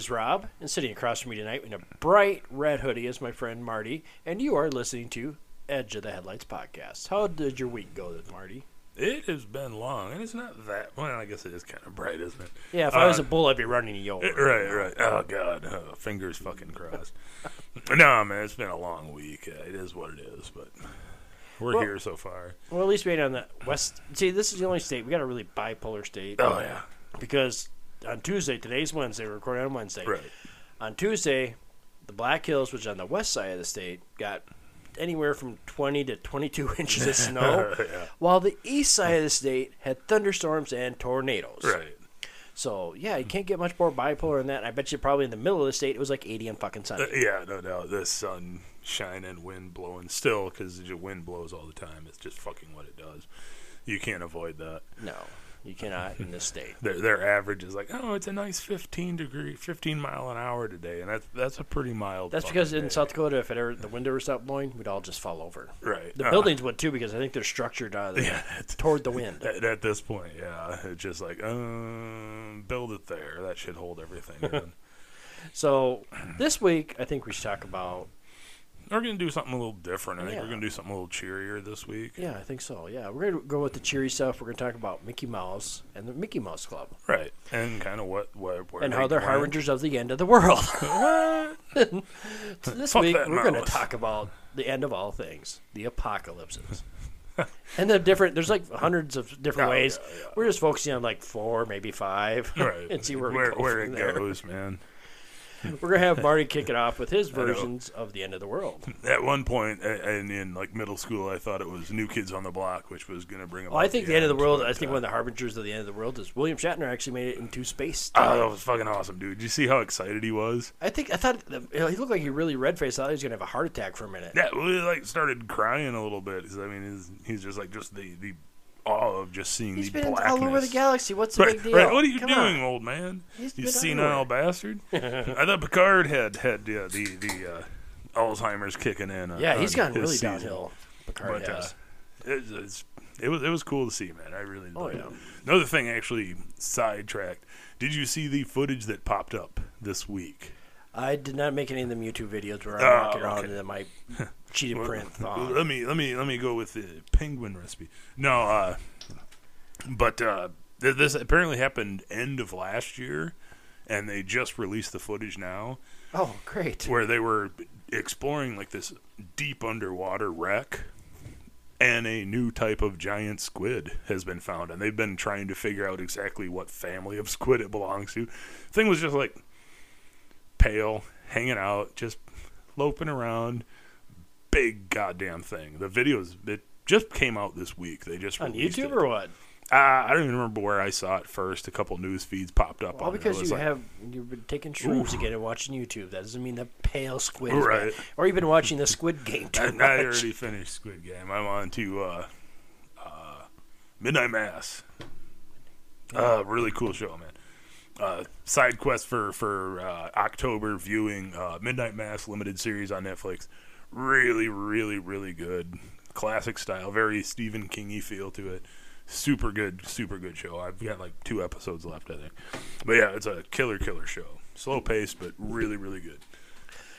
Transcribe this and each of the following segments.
Is Rob, and sitting across from me tonight in a bright red hoodie is my friend Marty, and you are listening to Edge of the Headlights podcast. How did your week go, Marty? It has been long, and it's not that. Well, I guess it is kind of bright, isn't it? Yeah, if I was Uh, a bull, I'd be running you over. Right, right. Oh God, oh, fingers fucking crossed. no, man, it's been a long week. Uh, It is what it is, but we're Well- here so far. Well, at least we ain't on the west. See, this is the only state we got a really bipolar state. Oh yeah, because on Tuesday, today's Wednesday, we're recording on Wednesday. right. On Tuesday, the Black Hills, which is on the west side of the state, got anywhere from 20 to 22 inches of snow, yeah, while the east side of the state had thunderstorms and tornadoes. right. So, yeah, you can't get much more bipolar than that. I bet you probably in the middle of the state, it was like 80 and fucking sunny. Uh, yeah, no doubt. The sun shining, wind blowing still, because the wind blows all the time. It's just fucking what it does. You can't avoid that. no, you cannot in this state. Their their average is like, oh, it's a nice 15 degree, 15 mile an hour today, and that's that's a pretty mild. That's because in day. South Dakota, if it ever, the wind ever stopped blowing, we'd all just fall over. right The uh, buildings would too, because I think they're structured uh, Yeah, toward the wind. At, at this point, yeah, it's just like, um, build it there. That should hold everything. in. So this week, I think we should talk about. We're gonna do something a little different. I think Yeah. we're gonna do something a little cheerier this week. Yeah, I think so. Yeah, we're gonna go with the cheery stuff. We're gonna talk about Mickey Mouse and the Mickey Mouse Club Right, and kind of what, what where and how they're went. harbingers of the end of the world. So this Fuck week, we're gonna talk about the end of all things, the apocalypses, and the different. There's like hundreds of different Oh, ways. yeah, yeah. We're just focusing on like four, maybe five, Right, and see where we where, go where it there. goes, man. We're gonna have Marty kick it off with his versions of the end of the world. At one and in like middle school, I thought it was New Kids on the Block, which was gonna bring. Well, I think the end of the world. I think uh, one of the harbingers of the end of the world is William Shatner actually made it into space. Oh, that was fucking awesome, dude. Did you see how excited he was? I think I thought you he looked like he really red faced. I thought he was gonna have a heart attack for a minute. Yeah, well, he like started crying a little bit. I mean, he's, he's just like just the the awe of just seeing He's the been blackness. all over the galaxy. What's the Right, big deal? right. What are you Come doing, on. old man? He's You been senile everywhere. bastard. I thought Picard had had uh, the the uh, Alzheimer's kicking in. On, Yeah, he's on gone really season. downhill. Picard But uh, has. it, it's, it was it was cool to see, man. I really. Oh, yeah. it. Another thing, actually, sidetracked. Did you see the footage that popped up this week? I did not make any of them YouTube videos where I'm Oh, walking around okay. in my cheated Well, print thong. Let me let me let me go with the penguin recipe. No, uh, but uh, th- this apparently happened end of last year, and they just released the footage now Oh, great. where they were exploring like this deep underwater wreck. And a new type of giant squid has been found, and they've been trying to figure out exactly what family of squid it belongs to. Thing was just like pale, hanging out, just loping around. Big goddamn thing. The videos it just came out this week. They just On YouTube it. or what? Uh, I don't even remember where I saw it first. A couple news feeds popped up. All because you like, have you've been taking shrooms Ooh. again and watching YouTube. That doesn't mean the pale squid Right. bad. Or you've been watching the Squid Game too I. I already finished Squid Game. I'm on to uh, uh, Midnight Mass. Uh, really cool show, man. Uh, side quest for for uh, October viewing. Uh, Midnight Mass limited series on Netflix. Really, really, really good. Classic style, very Stephen Kingy feel to it. Super good, super good show. I've got like two episodes left, I think. But yeah, it's a killer, killer show. Slow paced, but really, really good.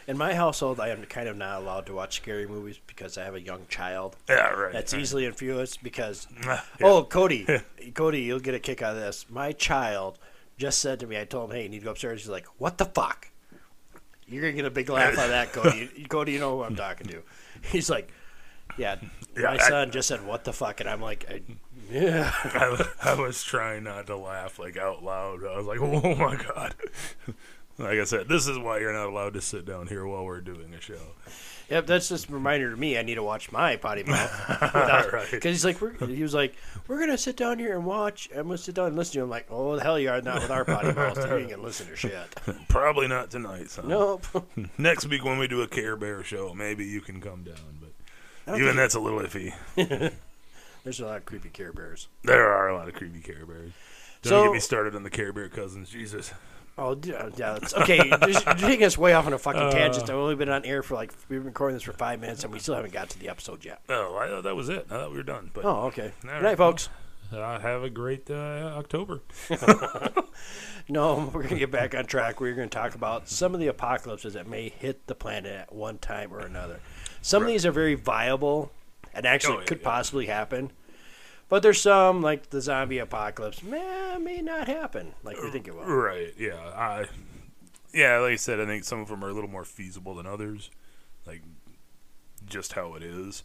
In my household, I am kind of not allowed to watch scary movies because I have a young child Yeah, right. that's right. easily influenced. Because Yeah. oh, Cody, Cody, you'll get a kick out of this. My child just said to me, I told him, "Hey, you need to go upstairs." He's like, "What the fuck?" You're gonna get a big laugh out of that, Cody. Cody, you know who I'm talking to. He's like, "Yeah, Yeah, my I- son just said what the fuck," and I'm like, I, "Yeah." I, I was trying not to laugh like out loud. I was like, "Oh my god!" like I said, this is why you're not allowed to sit down here while we're doing a show. Yep, that's just a reminder to me. I need to watch my potty mouth. Right. Because he's like, we're, he was like, we're gonna sit down here and watch. I'm gonna sit down and listen to you. I'm like, oh, the hell you are not with our potty mouth. You ain't gonna listen to shit. Probably not tonight, son. Nope. Next week when we do a Care Bear show, maybe you can come down. But even that's a little iffy. There's a lot of creepy Care Bears. There are a lot of creepy Care Bears. Don't So- get me started on the Care Bear cousins. Jesus. Oh, uh, yeah. That's, okay, you're just- taking us way off on a fucking Uh. tangent. I've only been on air for like we've been recording this for five minutes and we still haven't got to the episode yet. Oh, I thought that was it. I thought we were done. But Oh, okay. All Good right. night, folks. uh, have a great uh, October. No, we're going to get back on track. We're going to talk about some of the apocalypses that may hit the planet at one time or another. Some of these are very viable and actually Oh, yeah, could yeah. possibly happen. But there's some, like the zombie apocalypse, may, may not happen like we think it will. Right. Yeah. I. Yeah. Like I said, I think some of them are a little more feasible than others. Like, just how it is.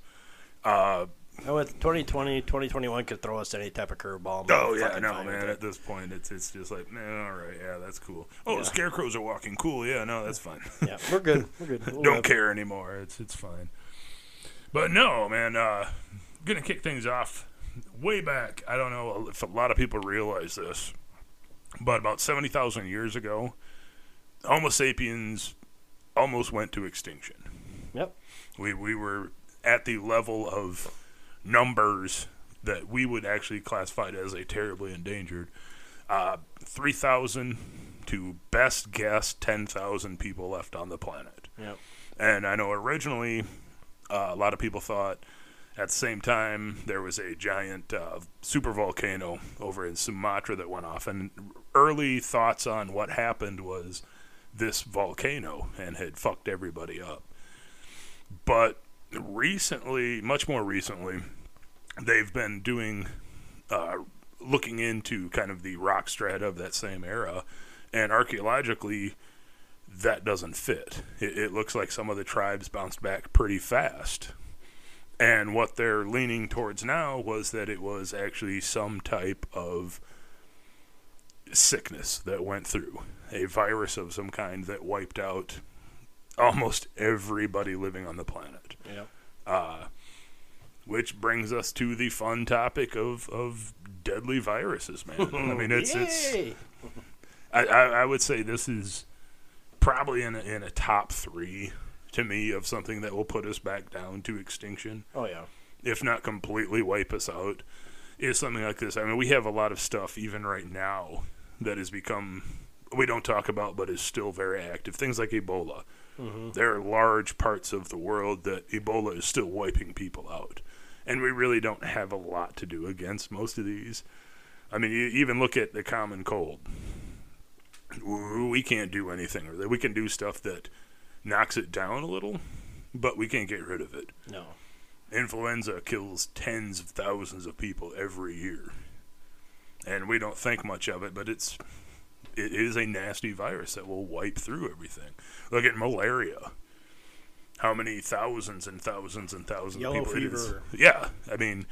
Uh, And with 2020, 2021 could throw us any type of curveball. oh yeah, no man. it. At this point, it's it's just like, man, all right, yeah, that's cool. Oh, Yeah. scarecrows are walking. Cool. Yeah, no, that's fine. Yeah, we're good. We're good. We'll Don't care anymore. It's it's fine. But no, man. Uh, gonna kick things off way back. I don't know if a lot of people realize this, but about seventy thousand years ago, Homo sapiens almost went to extinction. Yep. We we were at the level of numbers that we would actually classify as a terribly endangered. Uh, three thousand to best guess ten thousand people left on the planet. Yep. And I know originally uh, a lot of people thought at the same time there was a giant uh, super volcano over in Sumatra that went off. And early thoughts on what happened was this volcano and had fucked everybody up. But recently, much more recently, they've been doing, uh, looking into kind of the rock strata of that same era. And archaeologically, that doesn't fit. It, it looks like some of the tribes bounced back pretty fast. And what they're leaning towards now was that it was actually some type of sickness that went through, a virus of some kind that wiped out almost everybody living on the planet. Yep. Uh, which brings us to the fun topic of, of deadly viruses, man. I mean, it's it's I, I, I would say this is probably in a, in a top three to me of something that will put us back down to extinction, Oh yeah. if not completely wipe us out. Is something like this. I mean, we have a lot of stuff even right now that has become we don't talk about, but is still very active. Things like Ebola. Mm-hmm. There are large parts of the world that Ebola is still wiping people out, and we really don't have a lot to do against most of these. I mean, you even look at the common cold. We can't do anything it. We can do stuff that knocks it down a little, but we can't get rid of it. No. Influenza kills tens of thousands of people every year, and we don't think much of it, but it's it is a nasty virus that will wipe through everything. Look at malaria. How many thousands and thousands and thousands Yellow of people it is. fever. Yeah, I mean,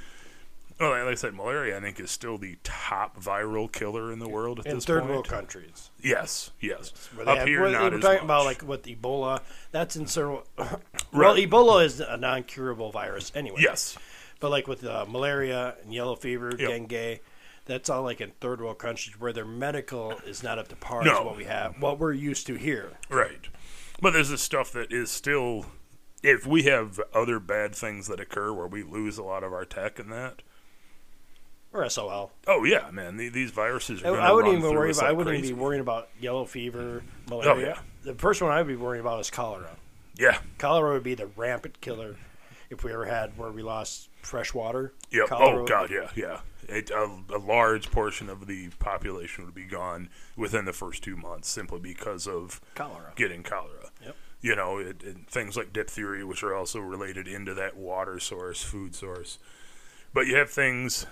well, like I said, malaria I think is still the top viral killer in the world at In this third point. world countries. Yes, yes. They Up have- here, not we're as talking much. about like with Ebola. That's in certain. well, Right. Ebola is a non-curable virus anyway. yes, But like with uh, malaria and yellow fever, Yep. dengue, that's all like in third world countries where their medical is not up to par No. what we have, what we're used to here. Right. But there's this stuff that is still. If we have other bad things that occur where we lose a lot of our tech and that, Or SOL. oh yeah, man, the, these viruses are. I, I wouldn't even worry about. I wouldn't crazy. be worrying about yellow fever, oh, malaria. yeah. The first one I'd be worrying about is cholera. Yeah. Cholera would be the rampant killer if we ever had where we lost fresh water. Oh, cholera Oh god, yeah, yeah. It, a, a large portion of the population would be gone within the first two months simply because of Cholera. getting cholera. Yep. You know, it, it, things like diphtheria, which are also related into that water source, food source. But you have things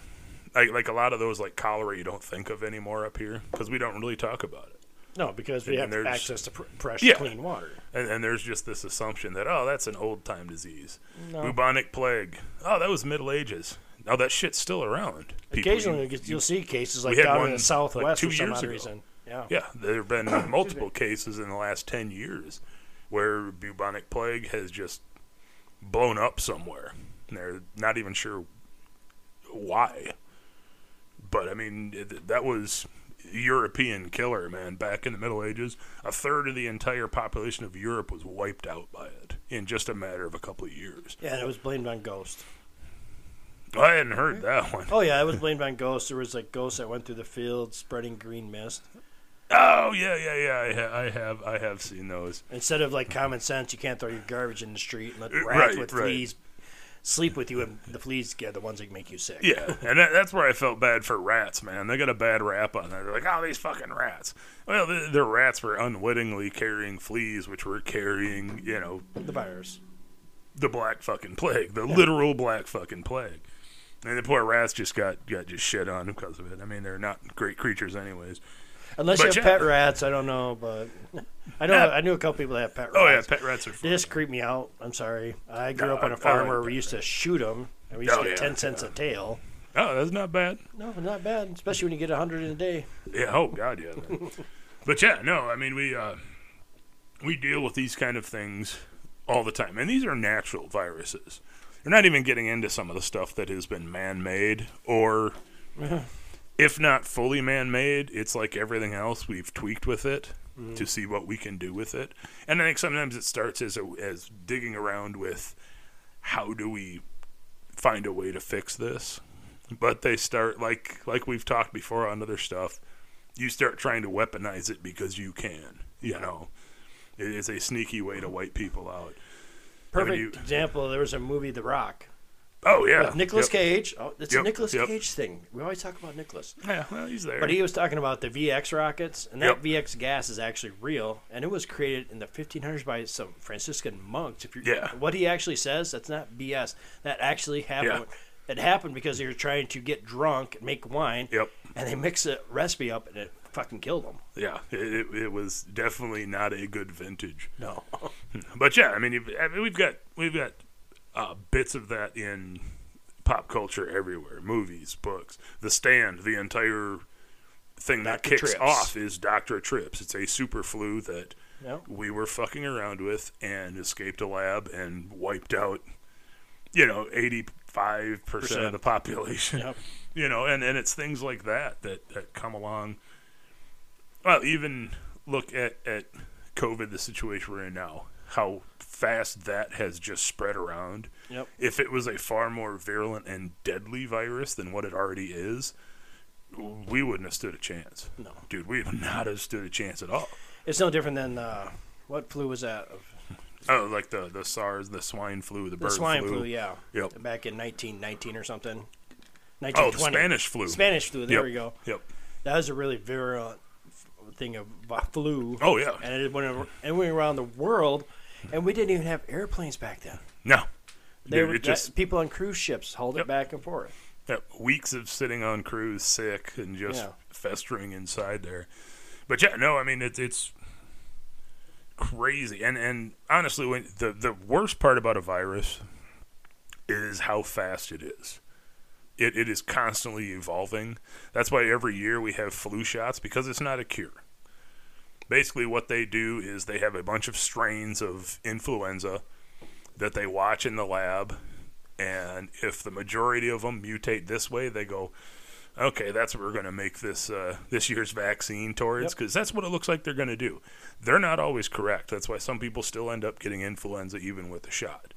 like like a lot of those, like cholera, you don't think of anymore up here because we don't really talk about it. No, because we And have access to fresh, Yeah. clean water. And, and there's just this assumption that oh, that's an old time disease, No. bubonic plague. Oh, that was Middle Ages. Oh, that shit's still around. People- Occasionally, you- you'll see cases like down one, in the like, southwest two for some years ago. reason. Yeah. Yeah, there have been multiple cases in the last 10 years where bubonic plague has just blown up somewhere. And they're not even sure why. But, I mean, it, that was European killer, man, back in the Middle Ages. A third of the entire population of Europe was wiped out by it in just a matter of a couple of years. Yeah, and it was blamed on ghosts. I hadn't heard that one. Oh yeah, it was blamed on ghosts. There was like ghosts that went through the fields spreading green mist. Oh, yeah, yeah, yeah. I, ha- I have I have seen those. Instead of like common sense, you can't throw your garbage in the street and let Uh, rats right, with right. fleas sleep with you, and the fleas get the ones that make you sick. Yeah, and that, that's where I felt bad for rats, man. They got a bad rap on there. They're like, oh, these fucking rats. Well, the, the rats were unwittingly carrying fleas, which were carrying, you know, the virus. the black fucking plague, the literal black fucking plague. And the poor rats just got, got just shit on because of it. I mean, they're not great creatures, anyways. Unless But you have yeah. pet rats, I don't know, but I know Yeah. I knew a couple people that have pet rats. Oh yeah, pet rats are. They Fun. just creep me out. I'm sorry. I grew No, up on a farm like where we used to shoot them, and we used Oh, to get ten cents a tail. Oh, that's not bad. No, not bad, especially when you get a hundred in a day. Yeah. Oh God, yeah. but yeah, no. I mean, we uh, we deal with these kind of things all the time, and these are natural viruses. We're not even getting into some of the stuff that has been man-made, or if not fully man-made, it's like everything else. We've tweaked with it mm-hmm. to see what we can do with it, and I think sometimes it starts as a, as digging around with how do we find a way to fix this? But they start like like we've talked before on other stuff you start trying to weaponize it because you can you know? It is a sneaky way to wipe people out. Perfect you- example. There was a movie, The Rock, oh yeah with Nicolas Yep. Cage. Oh, it's a Yep, Nicolas yep. Cage thing. We always talk about Nicolas, yeah well he's there but he was talking about the VX rockets, and that. VX gas is actually real, and it was created in the 1500s by some Franciscan monks. If you Yeah. what he actually says, that's not BS. That actually happened. It happened because they were trying to get drunk and make wine, yep and they mix a recipe up, and it fucking killed them. yeah it, it, it was definitely not a good vintage No. but yeah i mean, I mean we've got we've got uh, bits of that in pop culture everywhere movies books the stand the entire thing that Dr. kicks Trips. off is dr trips it's a super flu that Yep. we were fucking around with and escaped a lab and wiped out you know 85% of the population Yep. you know and, and it's things like that, that that come along well even look at at covid the situation we're in now how fast that has just spread around Yep. if it was a far more virulent and deadly virus than what it already is we wouldn't have stood a chance No. dude we would not have stood a chance at all It's no different than uh, what flu was that? Oh, like the the SARS, the swine flu, the, The bird swine flu. yeah. Yep. Back in 1919 or something. Oh, 1920. the Spanish flu. Spanish flu. There Yep. we go. Yep. That was a really virulent thing of flu. Oh yeah. And it went, it went around the world, and we didn't even have airplanes back then. No. They Dude, were, it just that- people on cruise ships hauled Yep. it back and forth. yeah, weeks of sitting on cruise, sick and just Yeah. festering inside there. But yeah, no, I mean it's it's crazy. And and honestly, when the the worst part about a virus is how fast it is. It it is constantly evolving. That's why every year we have flu shots because it's not a cure. Basically, what they do is they have a bunch of strains of influenza that they watch in the lab, and if the majority of them mutate this way, they go, okay, that's what we're going to make this uh, this year's vaccine towards Yep. because that's what it looks like they're going to do. They're not always correct. That's why some people still end up getting influenza even with the shot.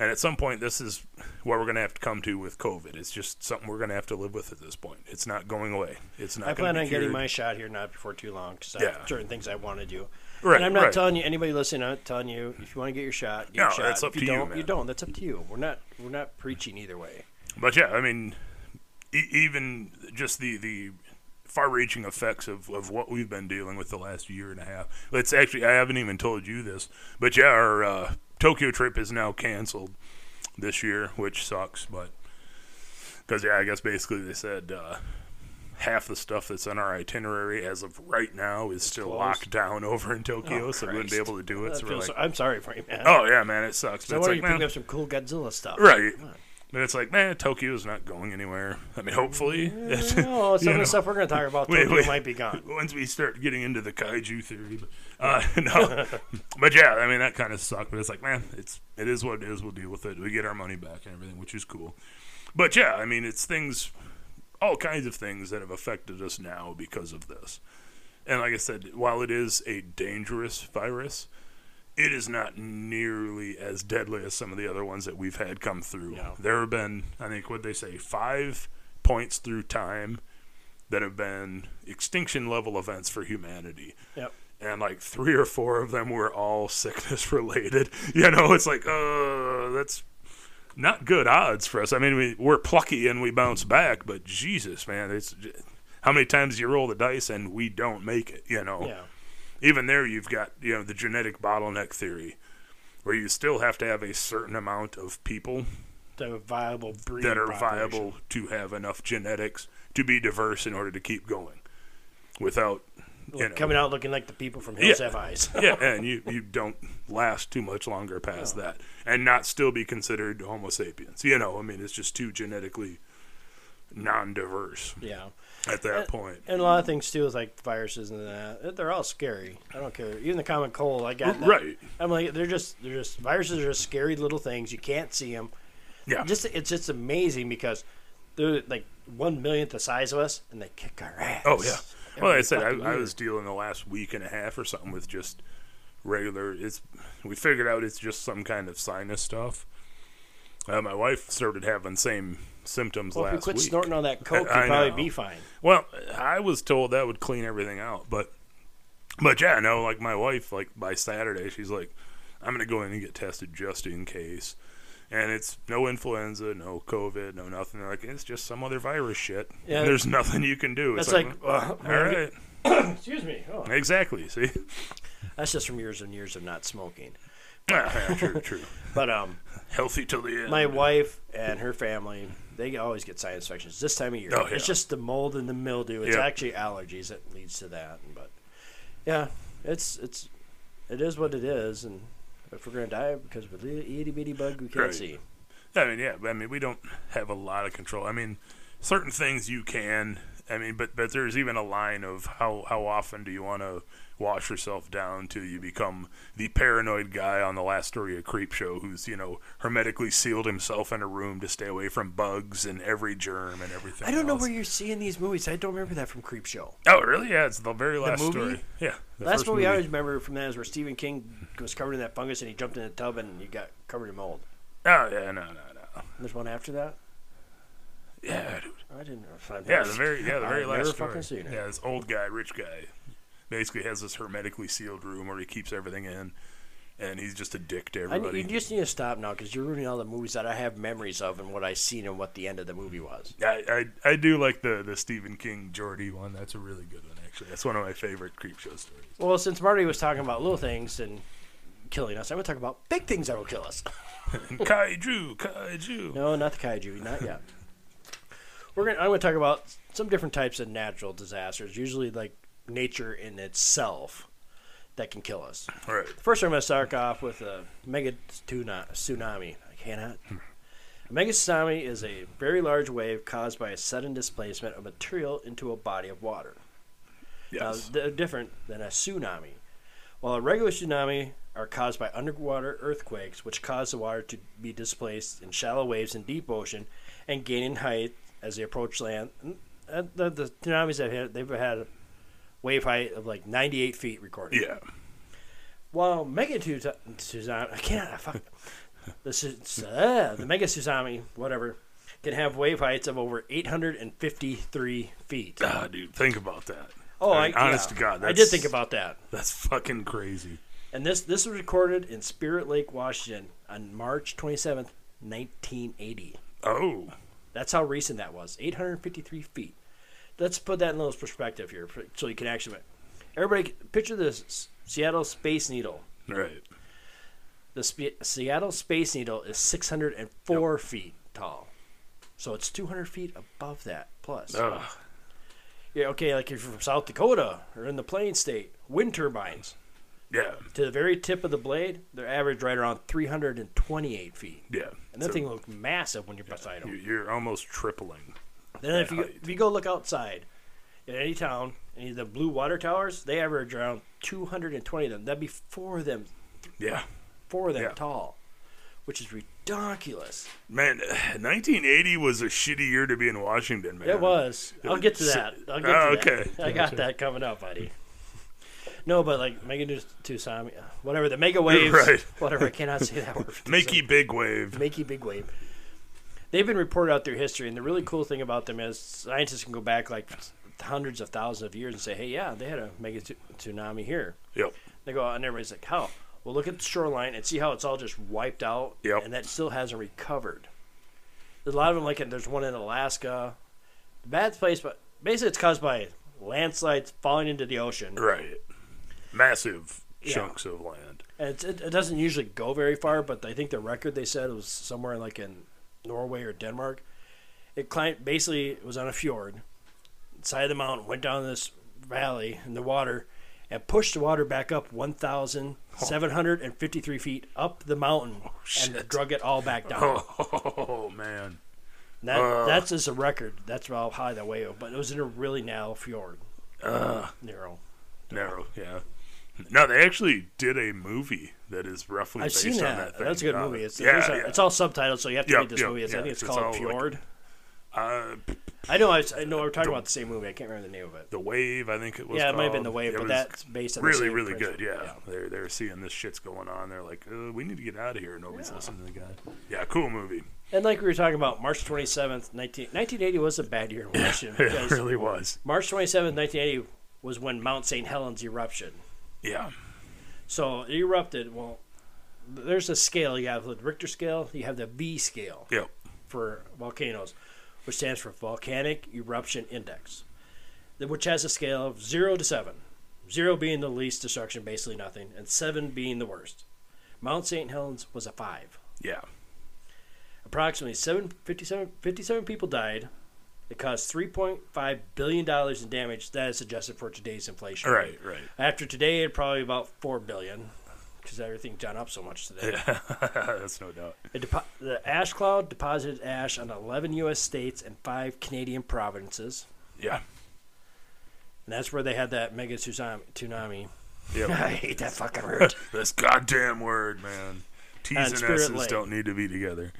And at some point, this is what we're going to have to come to with COVID. It's just something we're going to have to live with at this point. It's not going away. It's not. I plan on getting my shot here not before too long because I Yeah. have certain things I want to do. Right, and I'm not right. telling you anybody listening. I'm not telling you if you want to get your shot, get No, your shot. that's up if you to you, don't, man. don't. That's up to you. We're not we're not preaching either way. But yeah, I mean, e- even just the the far-reaching effects of, of what we've been dealing with the last year and a half. It's actually I haven't even told you this, but yeah, our uh, Tokyo trip is now canceled this year, which sucks. But because yeah, I guess basically they said uh, half the stuff that's on our itinerary as of right now is still closed. locked down over in Tokyo, Oh, so we wouldn't be able to do it. So like, so- I'm sorry for you, man. oh yeah, man, it sucks. so But why it's like, you man, pick up some cool Godzilla stuff? Right. But it's like, man, Tokyo is not going anywhere. I mean, hopefully. Yeah, Oh, some You of the stuff we're going to talk about Wait, Tokyo wait. might be gone. Once we start getting into the kaiju theory, but, uh, no, but yeah, I mean that kind of sucked. But it's like, man, it's it is what it is. We'll deal with it. We get our money back and everything, which is cool. But yeah, I mean it's things, all kinds of things that have affected us now because of this. And like I said, while it is a dangerous virus, it is not nearly as deadly as some of the other ones that we've had come through. Yeah. There have been, I think, what they say, five points through time that have been extinction level events for humanity. Yep. And like three or four of them were all sickness related. You know, it's like, uh, that's not good odds for us. I mean, we, we're plucky and we bounce back, but Jesus, man, it's how many times you roll the dice and we don't make it. You know, Yeah. Even there you've got you know the genetic bottleneck theory, where you still have to have a certain amount of people To have a viable that are population. viable to have enough genetics to be diverse in order to keep going, without you know Coming out looking like the people from Hills Yeah. Have Eyes. yeah, and you, you don't last too much longer past that, and not still be considered Homo sapiens. You know, I mean, it's just too genetically non-diverse yeah. At that Uh, point. And a lot of things too is like viruses and that. They're all scary. I don't care. Even the common cold, I got that. Right? I'm like, they're just, they're just viruses are just scary little things. You can't see them. Yeah. Just, it's just amazing because they're like one millionth the size of us, and they kick our ass. Oh yeah. Well, like I said, I, I was dealing the last week and a half or something with just regular. It's we figured out it's just some kind of sinus stuff. Uh, my wife started having same symptoms Well, last week. if you quit week. snorting all that coke, I you'd probably know. be fine. Well, I was told that would clean everything out, but but yeah, no, like my wife, like by Saturday, she's like, I'm gonna go in and get tested just in case. And it's no influenza, no COVID, no nothing. They're like it's just some other virus shit. Yeah. There's nothing you can do. It's That's like, well, uh, all right, excuse me. Oh, exactly. See, that's just from years and years of not smoking. Ah, yeah, true, true. But um, Healthy till the end. my wife and her family, they always get sinus infections this time of year. Oh, It's just the mold and the mildew. It's Yep. actually allergies that leads to that. But yeah, it's it's it is what it is, and if we're gonna die because of a little itty bitty bug we can't Right. see, I mean, yeah, I mean, we don't have a lot of control. I mean, certain things you can. I mean, but but there's even a line of how how often do you want to wash yourself down till you become the paranoid guy on the last story of Creep Show, who's you know hermetically sealed himself in a room to stay away from bugs and every germ and everything. I don't know else. where you're seeing these movies. I don't remember that from Creep Show. Oh, really? Yeah, it's the very last movie? story. Yeah, the Last first movie, I always remember from that is where Stephen King was covered in that fungus and he jumped in a tub and he got covered in mold. Oh yeah, no, no, no. There's one after that. Yeah, dude. I didn't. I've Yeah, the very yeah the very I've last never story. fucking seen it. Yeah, this old guy, rich guy, basically has this hermetically sealed room where he keeps everything in, and he's just a dick to I, everybody. you just need to stop now because you're ruining all the movies that I have memories of and what I seen and what the end of the movie was. I, I I do like the the Stephen King Jordy one. That's a really good one actually. That's one of my favorite creep show stories. Well, since Marty was talking about little things and killing us, I'm going to talk about big things that will kill us. Kaiju, kaiju. No, not the kaiju, not yet. We're gonna. I'm going to talk about some different types of natural disasters, usually like nature in itself, that can kill us. All right. First, I'm going to start off with a mega tsunami. I cannot. A mega tsunami is a very large wave caused by a sudden displacement of material into a body of water. Now, Yes. they're different than a tsunami. While a regular tsunami are caused by underwater earthquakes, which cause the water to be displaced in shallow waves in deep ocean and gain in height as they approach land. Uh, The, the tsunamis that had, they've had wave height of like 98 feet recorded. yeah. While mega tsunami, I can't. Fuck. The, su- uh, the mega tsunami, whatever, can have wave heights of over 853 feet. Ah, dude, think about that. Oh, I, mean, honest yeah. to God, I did think about that. That's fucking crazy. And this this was recorded in Spirit Lake, Washington, on March 27th, 1980. Oh, That's how recent that was. 853 feet. Let's put that in a little perspective here, so you can actually. Everybody, picture this: Seattle Space Needle. right. The Spe- Seattle Space Needle is 604 feet tall, so it's 200 feet above that plus. Ugh. Yeah, okay, like if you're from South Dakota or in the Plain State, wind turbines Yeah. to the very tip of the blade, they're average right around 328 feet. Yeah. And that So thing looks massive when you're beside them. You're almost tripling. Then if you if you go look outside, in any town, any of the blue water towers, they average around 220 of them. That'd be four of them, Yeah. four of them Yeah. tall, which is ridiculous. Man, 1980 was a shitty year to be in Washington, man. It was. I'll get to that. I'll get Oh, to that. okay. I got that coming up, buddy. No, but like mega news tsunami, whatever the mega waves, Right. whatever. I cannot say that word. Makey big wave. Makey big wave. They've been reported out through history, and the really cool thing about them is scientists can go back like hundreds of thousands of years and say, "Hey, yeah, they had a mega tu- tsunami here." Yep. They go out, and everybody's like, "How?" Well, look at the shoreline and see how it's all just wiped out, Yep. and that still hasn't recovered. There's a lot of them, like there's one in Alaska. Bad place, but basically it's caused by landslides falling into the ocean. Right. Massive Yeah. chunks of land. And it's, it, it doesn't usually go very far, but I think the record they said was somewhere like in Norway or Denmark. It climbed basically it was on a fjord, side of the mountain, went down this valley in the water, and pushed the water back up one thousand seven hundred and fifty three feet up the mountain, and Oh, shit. drug it all back down. Oh, man. That, Uh. that's just a record. That's how high the wave, but it was in a really narrow fjord. Uh, Narrow. narrow, yeah. No, they actually did a movie that is roughly I've based seen on that. that thing. That's a good Uh, movie. It's, yeah, yeah. it's all subtitled, so you have to Yep, read this yep, movie. It's, I think it's, it's called all like- Fjord. Uh, I know. I, was- I know. We're talking about the same movie. I can't remember the name of it. the Wave, I think it was. yeah, it might have been the Wave, It but that's based on the really, really good. principle. Yeah, they're they're seeing this shit's going on. They're like, uh, we need to get out of here. Nobody's Yeah. listening to the guy. Yeah, cool movie. And like we were talking about, March 27th, 19, 1980 was a bad year in Washington. It really was. March 27th, 1980 was when Mount St. Helens eruption. Yeah, So it erupted. Well, there's a scale. You have the Richter scale. You have the V scale yep, for volcanoes, which stands for Volcanic Eruption Index, which has a scale of 0 to 7. 0 being the least destruction, basically nothing, and 7 being the worst. Mount St. Helens was a 5. yeah, Approximately 7, 57, 57 people died. It caused $3.5 billion in damage. That is adjusted for today's inflation. right, right. After today, it probably about $4 billion because everything's gone up so much today. Yeah, that's no doubt. Depo- the ash cloud deposited ash on 11 U.S. states and five Canadian provinces. Yeah, And that's where they had that mega tsunami. tsunami. I hate that fucking word. this goddamn word, man. T's And and, S's Lake. don't need to be together.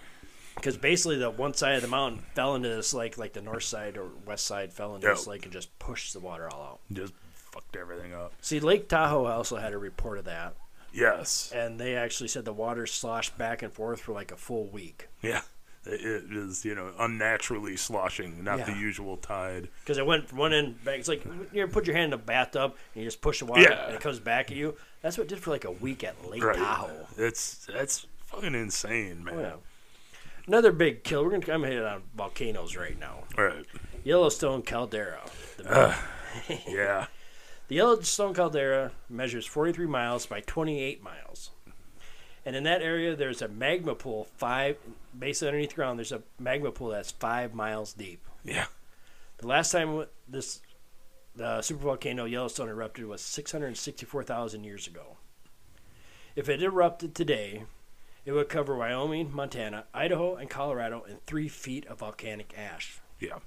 Because basically, the one side of the mountain fell into this lake, like the north side or west side fell into this lake and just pushed the water all out. Just fucked everything up. See, Lake Tahoe also had a report of that. Yes. And they actually said the water sloshed back and forth for like a full week. Yeah. It it is, you know, unnaturally sloshing, not the Yeah. usual tide. Because it went from one end back. It's like you put your hand in a bathtub and you just push the water Yeah. and it comes back at you. That's what it did for like a week at Lake. Tahoe. It's that's fucking insane, man. Oh, yeah. Another big kill. We're gonna I'm headed on volcanoes right now. Right. Yellowstone caldera. The, Yeah. the Yellowstone caldera measures 43 miles by 28 miles, and in that area there's a magma pool five. Basically underneath the ground, there's a magma pool that's five miles deep. Yeah. The last time this the supervolcano Yellowstone erupted was 664,000 years ago. If it erupted today, it would cover Wyoming, Montana, Idaho, and Colorado in three feet of volcanic ash. Yeah.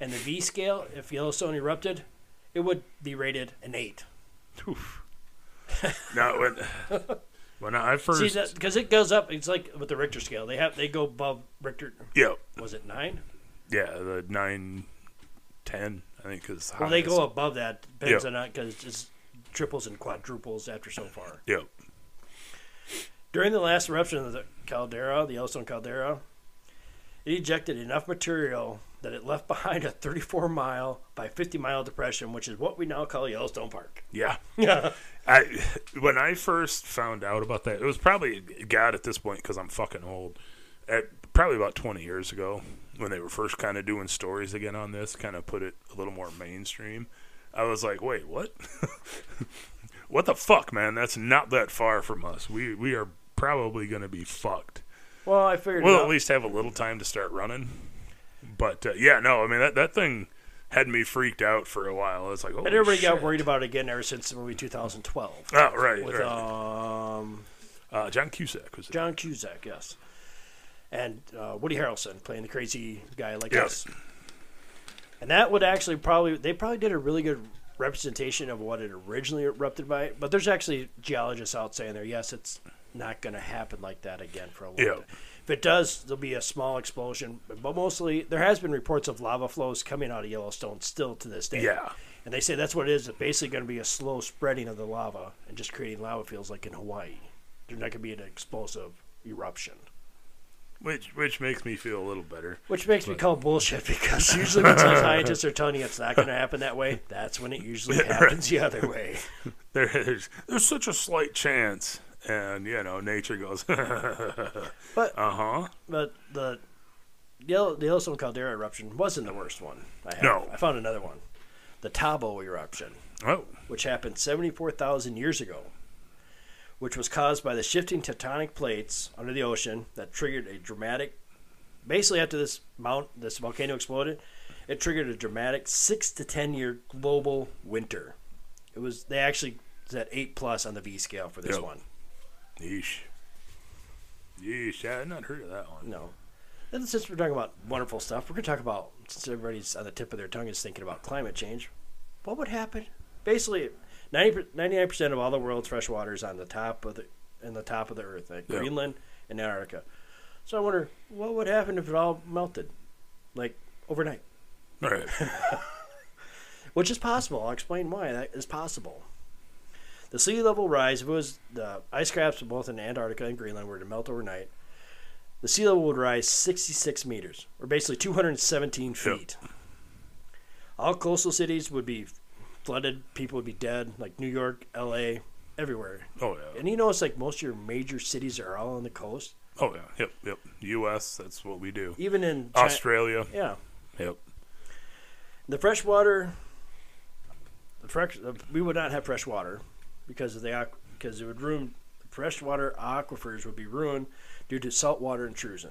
And the V scale, if Yellowstone erupted, it would be rated an eight. Oof. now when when I first See that because it goes up. It's like with the Richter scale. They have they go above Richter. yeah Was it nine? yeah the nine ten I think is Well, they go above that. Depends Yeah. on because it's triples and quadruples after so far. Yep. During the last eruption of the caldera, the Yellowstone caldera, it ejected enough material that it left behind a 34 mile by 50 mile depression, which is what we now call Yellowstone Park. Yeah. Yeah. I when I first found out about that, it was probably God at this point because I'm fucking old. At probably about 20 years ago, when they were first kind of doing stories again on this, kind of put it a little more mainstream. I was like, wait, what? what the fuck, man? That's not that far from us. We we are probably gonna be fucked. Well, I figured. We'll at least have a little time to start running. But uh, yeah, no, I mean that that thing had me freaked out for a while. It's like, oh, and everybody shit. got worried about it again ever since the movie 2012 Oh, right, with right. um, Uh, John Cusack was it? John Cusack, yes, and uh, Woody Harrelson playing the crazy guy like yes. And that would actually probably they probably did a really good representation of what it originally erupted by. But there's actually geologists out saying there, yes, it's not going to happen like that again for a long Yeah. time. If it does, there'll be a small explosion. But mostly, there has been reports of lava flows coming out of Yellowstone still to this day. Yeah. And they say that's what it is. It's basically going to be a slow spreading of the lava and just creating lava fields like in Hawaii. There's not going to be an explosive eruption. which which makes me feel a little better. Which makes me call bullshit because usually when scientists are telling you it's not going to happen that way, that's when it usually happens the other way. There's there's such a slight chance, and you know, nature goes, but uh But huh. but the Yellow, the Yellowstone caldera eruption wasn't the worst one. I have. No. I found another one, the Tabo eruption, Oh, which happened 74,000 years ago, which was caused by the shifting tectonic plates under the ocean that triggered a dramatic. Basically, after this mount, this volcano exploded, it triggered a dramatic six to ten year global winter. It was they actually set eight plus on the V scale for this Yep. one. Yeesh, yeesh. I had not heard of that one. No. And since we're talking about wonderful stuff, we're going to talk about, since everybody's on the tip of their tongue is thinking about climate change, what would happen? Basically, 90, 99% of all the world's fresh water is on the top of the, in the top of the earth, like Yeah. Greenland and Antarctica. So I wonder, what would happen if it all melted? Like, overnight. All right. Which is possible. I'll explain why that is possible. The sea level rise, if it was the ice caps both in Antarctica and Greenland were to melt overnight, the sea level would rise 66 meters, or basically 217 Yep. feet. All coastal cities would be flooded. People would be dead, like New York, L.A., everywhere. Oh yeah. And you know, it's like most of your major cities are all on the coast, Oh yeah. Yep. Yep. U.S. That's what we do. even in Chi- Australia. Yeah, Yep. The fresh water, the fresh, uh, we would not have fresh water because of the aqu- because it would ruin freshwater aquifers would be ruined due to saltwater intrusion,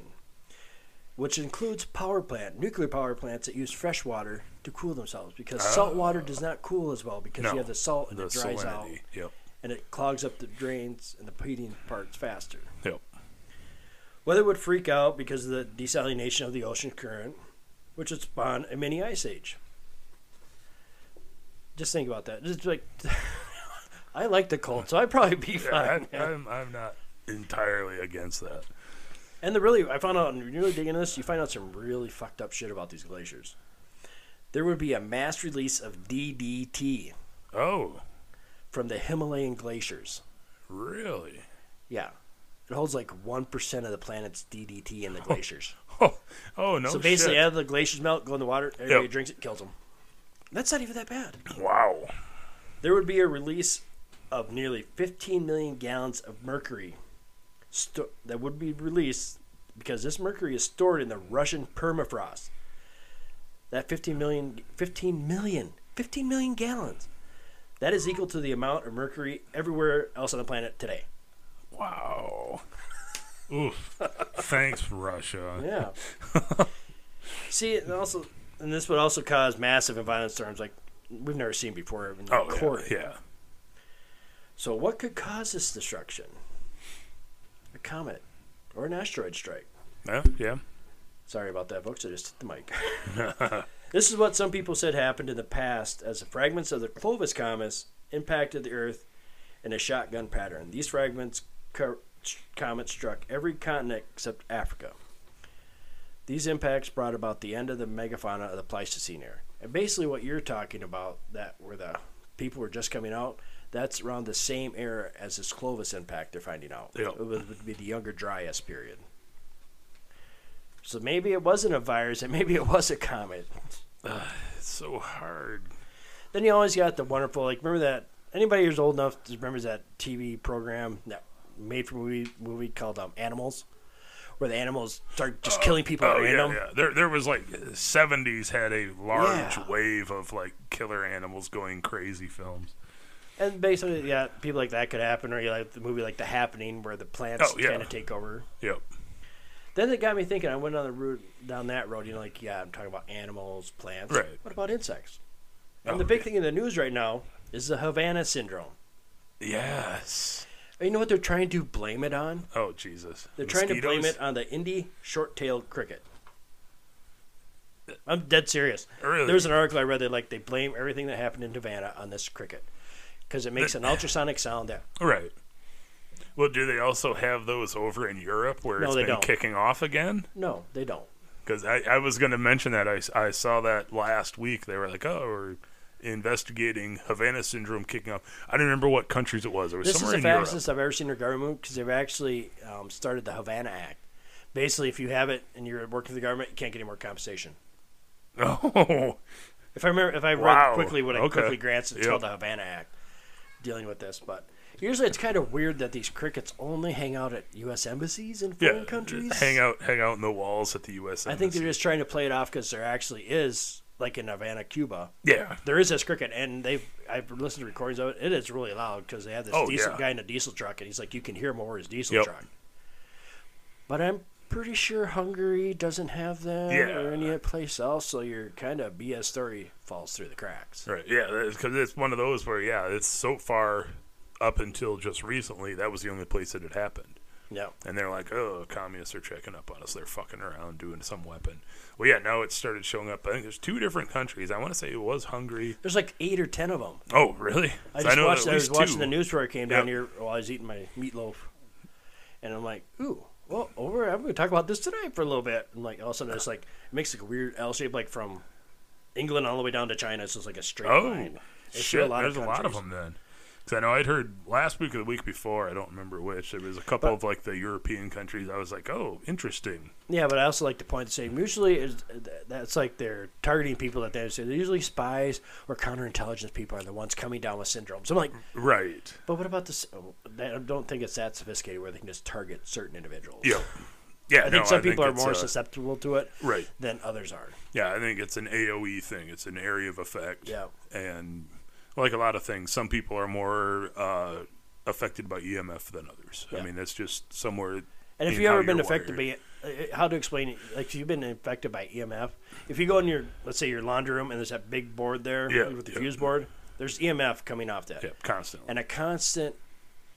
which includes power plant, nuclear power plants that use fresh water to cool themselves because ah. salt water does not cool as well because No. you have the salt and The it dries out. Yep. and it clogs up the drains and the heating parts faster. Yep. Weather would freak out because of the desalination of the ocean current, which would spawn a mini ice age. Just think about that. Just like, I like the cold, so I'd probably be Yeah, fine. I, I'm I'm not entirely against that. And the really, I found out, and you're really digging this, you find out some really fucked up shit about these glaciers. There would be a mass release of DDT Oh, from the Himalayan glaciers. really? Yeah. It holds like 1% of the planet's DDT in the glaciers. Oh, oh no. so basically, shit. as the glaciers melt, go in the water, everybody Yep. drinks it, kills them. That's not even that bad. Wow. There would be a release of nearly 15 million gallons of mercury sto- that would be released because this mercury is stored in the Russian permafrost. That 15 million, 15 million, 15 million gallons. That is equal to the amount of mercury everywhere else on the planet today. Wow. Oof. Thanks, Russia. Yeah. See, and also, and this would also cause massive and violent storms like we've never seen before. Even Oh, recorded. yeah. yeah. So, what could cause this destruction? A comet or an asteroid strike. Yeah, yeah. Sorry about that, folks. I just hit the mic. this is what some people said happened in the past as the fragments of the Clovis comet impacted the Earth in a shotgun pattern. These fragments co- comet struck every continent except Africa. These impacts brought about the end of the megafauna of the Pleistocene era. And basically, what you're talking about, that where the people were just coming out, that's around the same era as this Clovis impact they're finding out. Yep. It would, would be the Younger Dryas period. So maybe it wasn't a virus, and maybe it was a comet. It's so hard. Then you always got the wonderful, like remember that anybody who's old enough remembers that TV program that made for movie movie called um, Animals, where the animals start just killing people at Oh yeah, yeah. There, there was like '70s had a large Yeah. wave of like killer animals going crazy films. And basically, yeah, people like that could happen, or you like the movie like The Happening, where the plants Oh, yeah. kind of take over. Yep. Then it got me thinking. I went on the route down that road. You know, like yeah, I'm talking about animals, plants. Right. What about insects? And Oh, the big yeah. thing in the news right now is the Havana syndrome. Yes. And you know what they're trying to blame it on? Oh Jesus. They're trying to blame Mosquitoes? it on the Indy short-tailed cricket. I'm dead serious. Really? There's an article I read that like they blame everything that happened in Havana on this cricket because it makes an ultrasonic sound there. Right. Well, do they also have those over in Europe where No, it's been don't. kicking off again? no, they don't. Because I, I was going to mention that. I saw that last week. They were like, oh, we're investigating Havana syndrome kicking off. I don't remember what countries it was. It was This is somewhere the in Europe. fastest I've ever seen a government move because they've actually um, started the Havana Act. Basically, if you have it and you're working for the government, you can't get any more compensation. Oh, If I remember, if I read Wow. quickly what it Okay. quickly grants, it's Yep. called the Havana Act, dealing with this. But usually, it's kind of weird that these crickets only hang out at U.S. embassies in foreign yeah. countries. Hang out, hang out in the walls at the U.S. Embassy. I think they're just trying to play it off because there actually is, like in Havana, Cuba, yeah. there is this cricket, and they've I've listened to recordings of it. It is really loud because they have this Oh, diesel yeah. guy in a diesel truck, and he's like, you can hear him over his diesel Yep. truck. But I'm pretty sure Hungary doesn't have them Yeah. or any place else, so your kind of BS story falls through the cracks. Right. Yeah, because it's one of those where yeah, it's so far up until just recently that was the only place that had happened. Yeah. And they're like, oh, communists are checking up on us. They're fucking around doing some weapon. Well, yeah, now it started showing up. I think there's two different countries. I want to say it was Hungary. There's like eight or ten of them. Oh, really? I just know watched. I was watching the news before I came down Yep. here while I was eating my meatloaf, and I'm like, ooh, well, over. I'm going to talk about this tonight for a little bit. And like all of a sudden, it's like it makes like a weird L shape, like from England all the way down to China. It's just like a straight Oh, line. It's shit. a there's a lot of them then. Because I know I'd heard last week or the week before, I don't remember which, there was a couple But- of like the European countries. I was like, oh, interesting. Yeah, but I also like to point to say usually is that's like they're targeting people that they say they're usually spies or counterintelligence people are the ones coming down with syndromes. I'm like, Right. but what about this? oh, I don't think it's that sophisticated where they can just target certain individuals. Yeah. Yeah. I think no, some people are more uh, susceptible to it Right. than others are. Yeah, I think it's an AOE thing. It's an area of effect. Yeah. And like a lot of things, some people are more uh, affected by EMF than others. I mean, that's just somewhere. And if you've ever been affected wired. by, uh, how to explain it? Like if you've been affected by EMF, if you go in your, let's say your laundry room and there's that big board there Yeah, with the yeah. fuse board, there's EMF coming off that, Yeah, constantly. and a constant,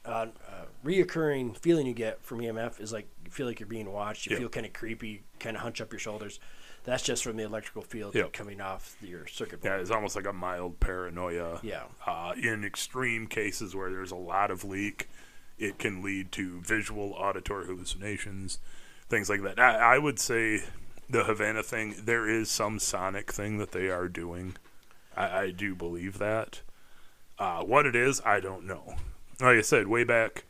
uh, uh, reoccurring feeling you get from EMF is like you feel like you're being watched. You Yeah. feel kind of creepy, kind of hunch up your shoulders. That's just from the electrical field Yeah. coming off your circuit board. yeah, it's almost like a mild paranoia. Yeah. Uh, in extreme cases where there's a lot of leak, it can lead to visual, auditory hallucinations, things like that. I, I would say the Havana thing, there is some sonic thing that they are doing. I, I do believe that. Uh, what it is, I don't know. Like I said, way back,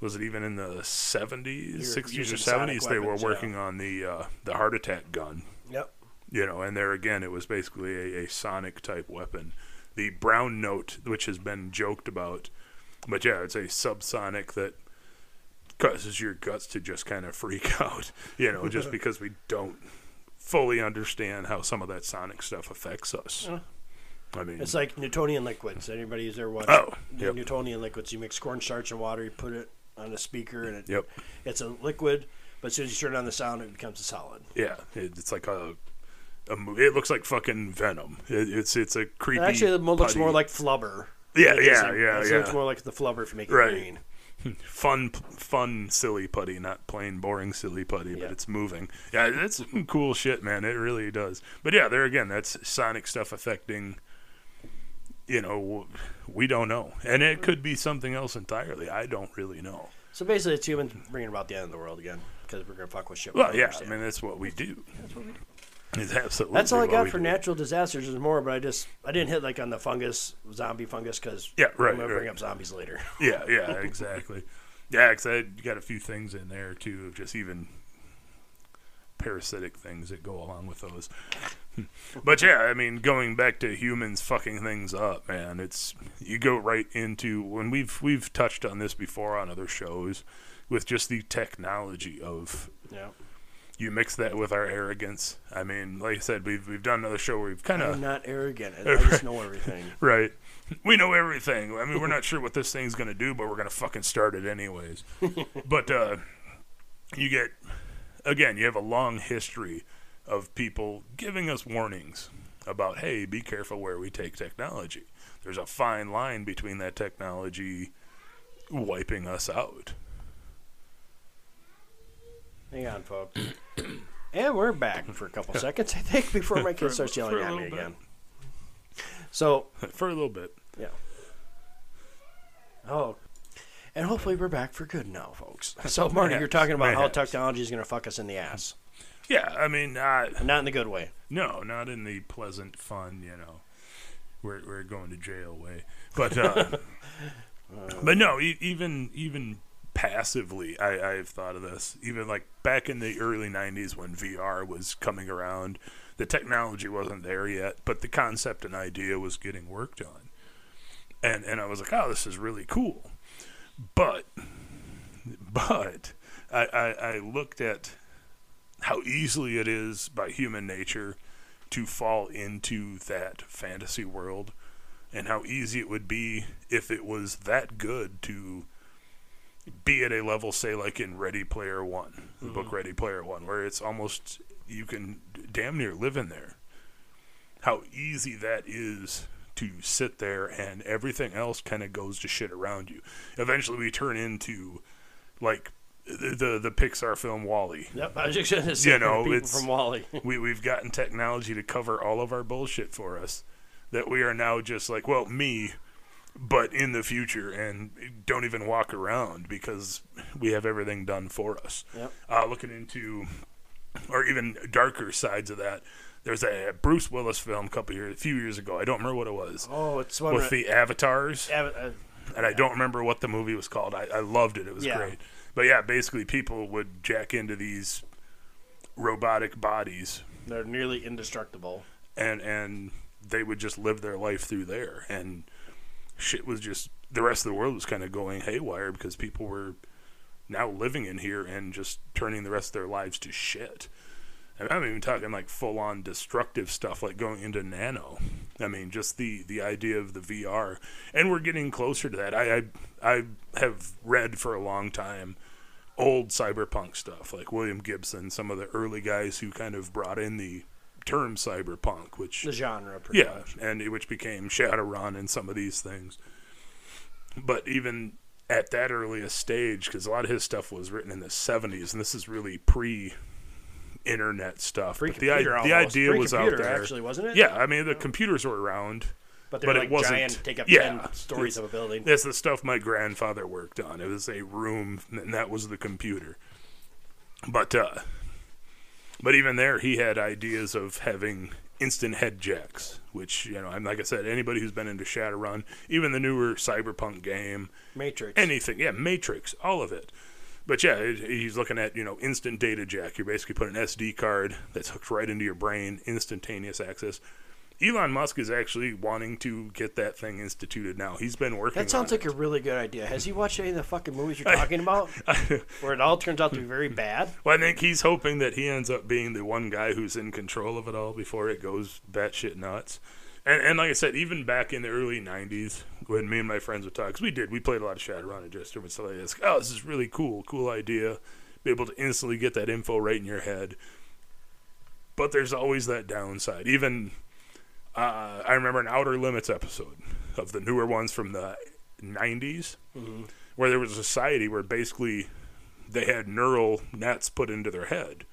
was it even in the 70s, You're 60s, or using sonic 70s? They were weapons, yeah. working on the uh, the heart attack gun Yep. you know, and there again, it was basically a, a sonic type weapon. The brown note, which has been joked about, but yeah, it's a subsonic that causes your guts to just kind of freak out, you know, just because we don't fully understand how some of that sonic stuff affects us. Yeah. I mean, It's like Newtonian liquids. Anybody who's ever watched Oh, yep. Newtonian liquids? You mix cornstarch and water, you put it on a speaker, and it, yep, it's a liquid. But as soon as you turn on the sound, it becomes a solid. yeah, it, it's like a, a, it looks like fucking venom. It, it's it's a creepy. It actually, it looks putty- more like flubber. yeah, yeah, yeah, It yeah. looks more like the flubber if you make it Right. green. fun, fun, silly putty, not plain boring silly putty, Yeah. but it's moving. Yeah, that's cool shit, man. It really does. But yeah, there again, that's sonic stuff affecting. You know, we don't know, and it could be something else entirely. I don't really know. So basically, it's humans bringing about the end of the world again because we're gonna fuck with shit. we Well, don't yeah, I mean that's what we do. That's what we do. It's absolutely. That's all I got for do. natural disasters. There's more, but I just I didn't hit like on the fungus, zombie fungus, because Yeah, right, I'm gonna right. bring up zombies later. Yeah, yeah, exactly. yeah, because I got a few things in there too, of just even parasitic things that go along with those. but yeah, I mean, going back to humans fucking things up, man, it's you go right into when we've we've touched on this before on other shows with just the technology of Yeah, you mix that with our arrogance. I mean, like I said, we've we've done another show where we've kind of not arrogant. I just know everything. Right. We know everything. I mean, we're not sure what this thing's going to do, but we're going to fucking start it anyways. but uh, you get, again, you have a long history of people giving us warnings about, hey, be careful where we take technology. There's a fine line between that technology wiping us out. Hang on, folks. And we're back for a couple seconds, I think, before my kid starts yelling at me bit. again. So, For a little bit. yeah. Oh, and hopefully we're back for good now, folks. So, Marty, you're talking about how technology is going to fuck us in the ass, Yeah, I mean, uh, and not in the good way. No, not in the pleasant, fun, you know, we're we're going to jail way. But uh, but no, e- even even passively, I, I've thought of this. Even like back in the early '90s when VR was coming around, the technology wasn't there yet, but the concept and idea was getting worked on, and and I was like, oh, this is really cool. But, but I, I, I looked at how easily it is by human nature to fall into that fantasy world and how easy it would be if it was that good to be at a level say like in ready player one the book mm-hmm. ready player one where it's almost you can damn near live in there. How easy that is to sit there and everything else kind of goes to shit around you. Eventually we turn into like the the, the pixar film WALL-E Yep, I was just gonna say You know, people it's- from WALL-E. we we've gotten technology to cover all of our bullshit for us that we are now just like well me but in the future and don't even walk around because we have everything done for us Yep. uh, looking into or even darker sides of that there's a bruce willis film a couple years a few years ago i don't remember what it was Oh, it's one with of the avatars Av- uh, and I don't remember what the movie was called. I, I loved it. It was Yeah. great. But yeah, basically people would jack into these robotic bodies they're nearly indestructible. and and they would just live their life through there and shit was just the rest of the world was kind of going haywire because people were now living in here and just turning the rest of their lives to shit. And I'm even talking like full on destructive stuff like going into nano. I mean, just the the idea of the VR, and we're getting closer to that. I I, I have read for a long time old cyberpunk stuff like William Gibson, some of the early guys who kind of brought in the term cyberpunk, which The genre, yeah, much. and it, which became Shadowrun and some of these things. But even at that earliest stage, because a lot of his stuff was written in the '70s, and this is really pre-internet stuff. Free but the, computer the almost. idea Free was out computer, there. actually, wasn't it? Yeah, I mean the computers were around. but they're but it wasn't- giant, take up yeah, ten stories of a building. That's the stuff my grandfather worked on. It was a room, and that was the computer. But uh, but even there, he had ideas of having instant head jacks, which you know, I'm like I said, anybody who's been into Shadowrun, even the newer Cyberpunk game, Matrix. anything, yeah, Matrix, all of it. But yeah, he's looking at you know instant data jack. You're basically putting an SD card that's hooked right into your brain, instantaneous access. Elon Musk is actually wanting to get that thing instituted now. He's been working. that sounds like a really good idea. Has he watched any of the fucking movies you're talking about? Where it all turns out to be very bad? Well, I think he's hoping that he ends up being the one guy who's in control of it all before it goes batshit nuts. And, and like I said, even back in the early '90s, when me and my friends would talk, because we did, we played a lot of Shadowrun and Jester and stuff like this. Oh, this is really cool, cool idea. Be able to instantly get that info right in your head. But there's always that downside. Even uh, I remember an Outer Limits episode of the newer ones from the '90s, where there was a society where basically they had neural nets put into their head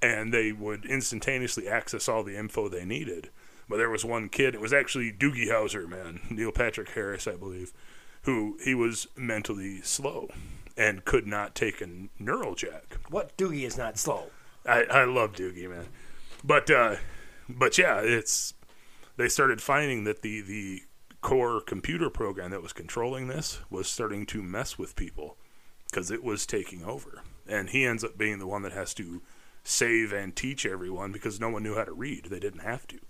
and they would instantaneously access all the info they needed. But there was one kid, it was actually Doogie Howser, man, Neil Patrick Harris, I believe, who he was mentally slow and could not take a neural jack. What Doogie is not slow? I, I love Doogie, man. But uh, but yeah, it's they started finding that the the core computer program that was controlling this was starting to mess with people because it was taking over, and he ends up being the one that has to save and teach everyone because no one knew how to read. They didn't have to.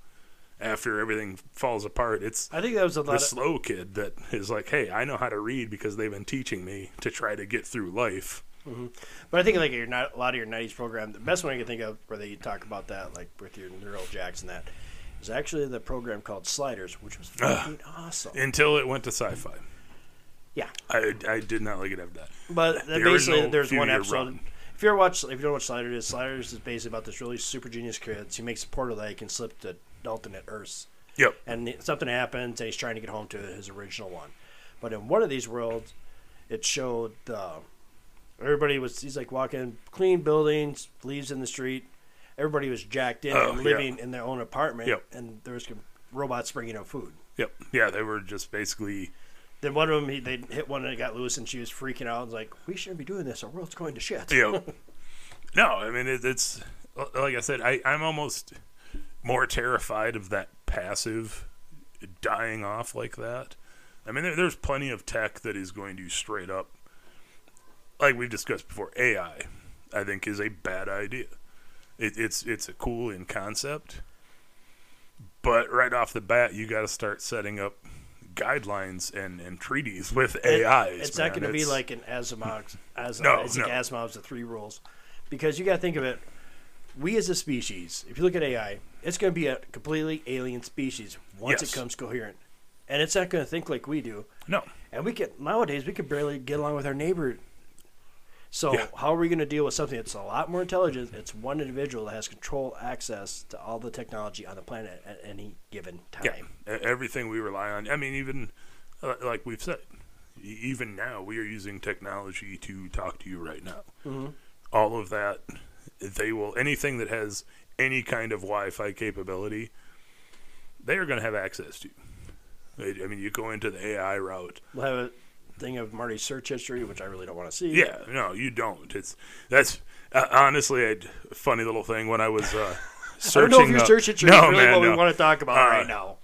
After everything falls apart, it's I think that was a the of. slow kid that is like, "Hey, I know how to read because they've been teaching me to try to get through life." Mm-hmm. But I think like your a lot of your '90s program, the best one I can think of where they talk about that, like with your neural jacks and that, is actually the program called Sliders, which was fucking awesome. Until it went to sci-fi, Yeah, I I did not like it after that. but basically there's one episode. run. If you ever watch, if you don't watch Sliders, Sliders is basically about this really super genius kid. He makes a portal that he can slip to alternate Earths. Yep. and something happens and he's trying to get home to his original one but in one of these worlds it showed uh, everybody was he's like walking clean buildings leaves in the street everybody was jacked in Oh, and yeah. living in their own apartment Yep. and there was robots bringing up food Yep. Yeah, they were just basically. then one of them he, they hit one and it got loose and she was freaking out and was like we shouldn't be doing this our world's going to shit Yep. no, I mean it, it's like I said. I I'm almost more terrified of that passive dying off like that. I mean, there, there's plenty of tech that is going to straight up like we've discussed before, AI, I think is a bad idea. It, it's it's a cool in concept, but right off the bat, you got to start setting up guidelines and, and treaties with It- AIs. It's man. not going to be like an Asimov's. As, No, no. Asimov's the three rules, because you got to think of it. We as a species, if you look at AI, it's going to be a completely alien species once Yes. it comes coherent, and it's not going to think like we do. no. And we can nowadays we can barely get along with our neighbor. So Yeah. how are we going to deal with something that's a lot more intelligent? It's one individual that has control access to all the technology on the planet at any given time. e- everything we rely on. I mean, even uh, like we've said, even now we are using technology to talk to you right now. Mhm. All of that, they will anything that has any kind of Wi-Fi capability, they are going to have access to. I mean, you go into the AI route. We'll have a thing of Marty's search history, which I really don't want to see. Yeah, no, you don't. It's that's uh, honestly a funny little thing when I was uh, I don't searching. know if your search history no, is really man, what no. we want to talk about Uh, right now.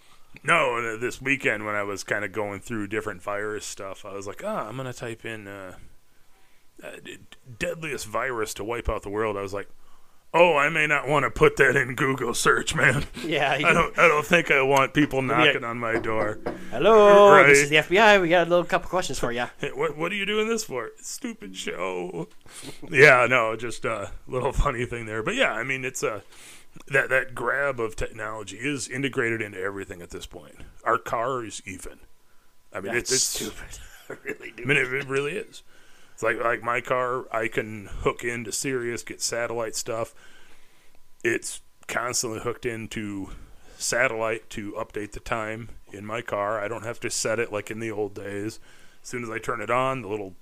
No, uh, this weekend when I was kind of going through different virus stuff, I was like, ah, I'm going to type in uh, Uh, deadliest virus to wipe out the world. I was like, oh, I may not want to put that in Google search, man. Yeah. You, I don't, I don't think I want people knocking Yeah. on my door. hello, Right. this is the FBI. We got a little couple questions for you. What, what are you doing this for? Stupid show. yeah, no, just a little funny thing there. But yeah, I mean, it's a that that grab of technology is integrated into everything at this point. Our car is even. I mean, That's it's, it's stupid. I really do. I mean, it, it really is. It's like like my car, I can hook into Sirius, get satellite stuff. It's constantly hooked into satellite to update the time in my car. I don't have to set it like in the old days. As soon as I turn it on, the little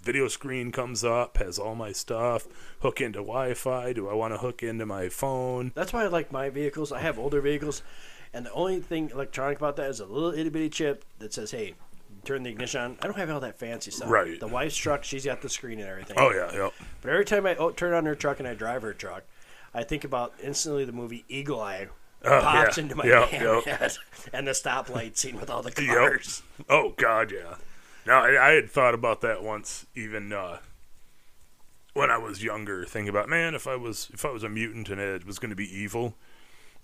video screen comes up, has all my stuff. Hook into Wi-Fi. Do I want to hook into my phone? That's why I like my vehicles. I have older vehicles, and the only thing electronic about that is a little itty bitty chip that says, "Hey, turn the ignition on." I don't have all that fancy stuff. Right. The wife's truck, she's got the screen and everything. Oh yeah, yeah. But every time I oh, turn on her truck and I drive her truck, I think about instantly the movie Eagle Eye Oh, pops yeah. into my Yep, damn yep. head, and the stoplight scene with all the Yep. cars. Oh God, yeah. Now I, I had thought about that once, even uh, when I was younger, thinking about man, if I was if I was a mutant and it was going to be evil,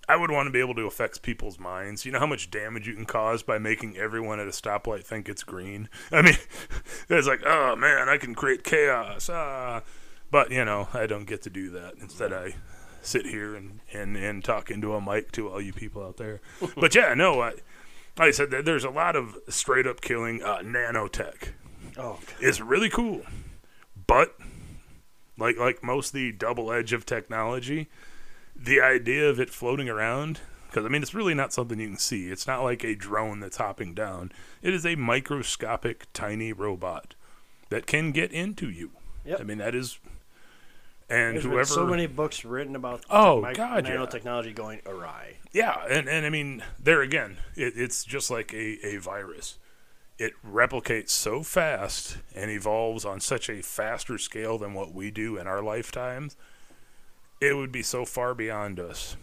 I would want to be able to affect people's minds. You know how much damage you can cause by making everyone at a stoplight think it's green. I mean, it's like, oh man, I can create chaos. Ah, but you know, I don't get to do that. Instead, I sit here and and and talk into a mic to all you people out there. but yeah, no, I. Like I said, there- there's a lot of straight up killing uh, nanotech Oh, is really cool, but like like most of the double edge of technology, the idea of it floating around because I mean it's really not something you can see. It's not like a drone that's hopping down. It is a microscopic tiny robot that can get into you. Yep. I mean that is, and there's whoever so many books written about Oh, mic- God, yeah. nanotechnology going awry. Yeah, and, and I mean, there again, it, it's just like a, a virus. It replicates so fast and evolves on such a faster scale than what we do in our lifetimes. It would be so far beyond us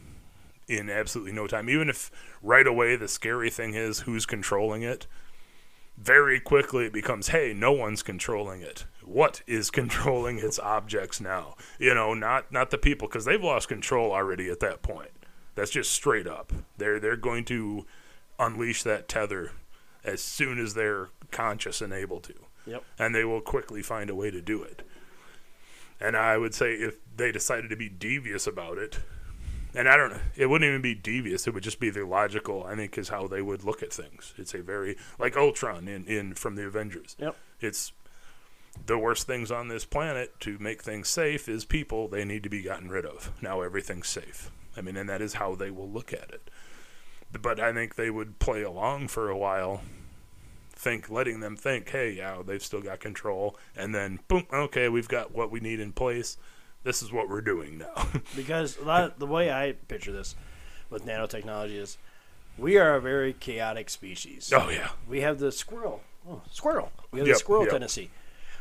in absolutely no time. Even if right away the scary thing is who's controlling it, very quickly it becomes hey, no one's controlling it. What is controlling its objects now? You know, not not the people because they've lost control already at that point. That's just straight up. They're they're going to unleash that tether as soon as they're conscious and able to. Yep. And they will quickly find a way to do it. And I would say if they decided to be devious about it, and I don't know, it wouldn't even be devious. It would just be the logical, I think, is how they would look at things. It's a very, like Ultron in, in from the Avengers. Yep. It's the worst things on this planet to make things safe is people they need to be gotten rid of. Now everything's safe. I mean, and that is how they will look at it. But I think they would play along for a while, think, letting them think, hey, yeah, they've still got control, and then boom, okay, we've got what we need in place. This is what we're doing now. Because a lot of, the way I picture this with nanotechnology is we are a very chaotic species. oh yeah, We have the squirrel. Oh, squirrel. We have Yep, the squirrel yep. tendency.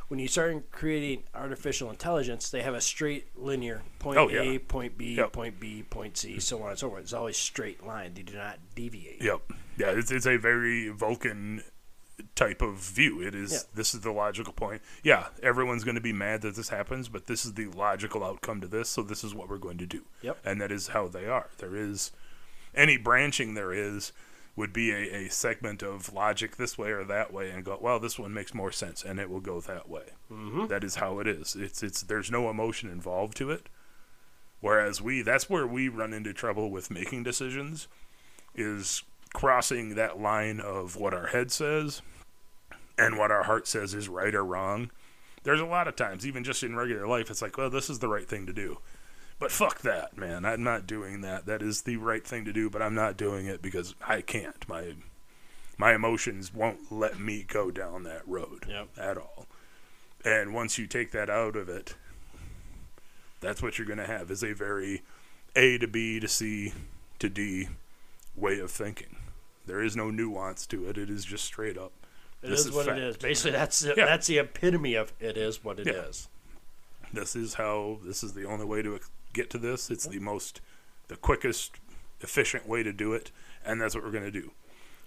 When you start creating artificial intelligence, they have a straight linear point Oh, A, yeah. point B, Yep. point B, point C, so on and so forth. It's always straight line. They do not deviate. Yep. Yeah, it's, it's a very Vulcan type of view. It is Yeah. this is the logical point. Yeah, everyone's going to be mad that this happens, but this is the logical outcome to this. So this is what we're going to do. Yep. And that is how they are. There is any branching there is would be a, a segment of logic this way or that way and go well this one makes more sense and it will go that way Mm-hmm. That is how it is it's it's there's no emotion involved to it whereas we that's where we run into trouble with making decisions is crossing that line of what our head says and what our heart says is right or wrong there's a lot of times even just in regular life it's like well this is the right thing to do but fuck that, man. I'm not doing that. That is the right thing to do, but I'm not doing it because I can't. My my emotions won't let me go down that road Yep. at all. And once you take that out of it, that's what you're going to have is a very A to B to C to D way of thinking. There is no nuance to it. It is just straight up. It This is is what fact. it is. Basically, that's the, Yeah. that's the epitome of it is what it is. Yeah. this is how this is the only way to get to this it's the most the quickest efficient way to do it and that's what we're going to do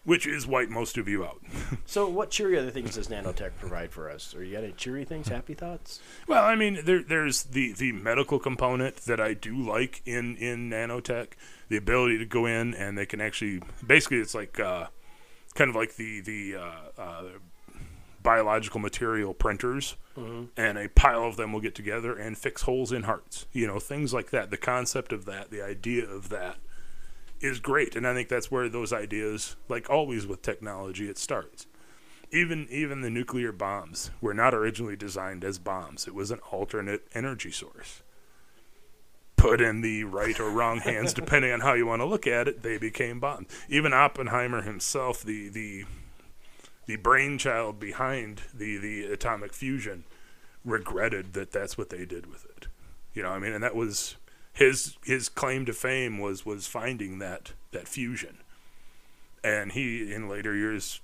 which is wipe most of you out So, what cheery other things does nanotech provide for us? Are you got any cheery things? Happy thoughts? well i mean there, there's the, the medical component that i do like in, in nanotech the ability to go in and they can actually basically it's like uh, kind of like the the uh, uh, biological material printers and a pile of them will get together and fix holes in hearts. You know, things like that. The concept of that, the idea of that is great. And I think that's where those ideas, like always with technology, it starts. Even even the nuclear bombs were not originally designed as bombs. It was an alternate energy source. Put in the right or wrong hands, depending on how you want to look at it, they became bombs. Even Oppenheimer himself, the the the brainchild behind the the atomic fusion regretted that that's what they did with it. You know, I mean, and that was his his claim to fame was was finding that that fusion, and he in later years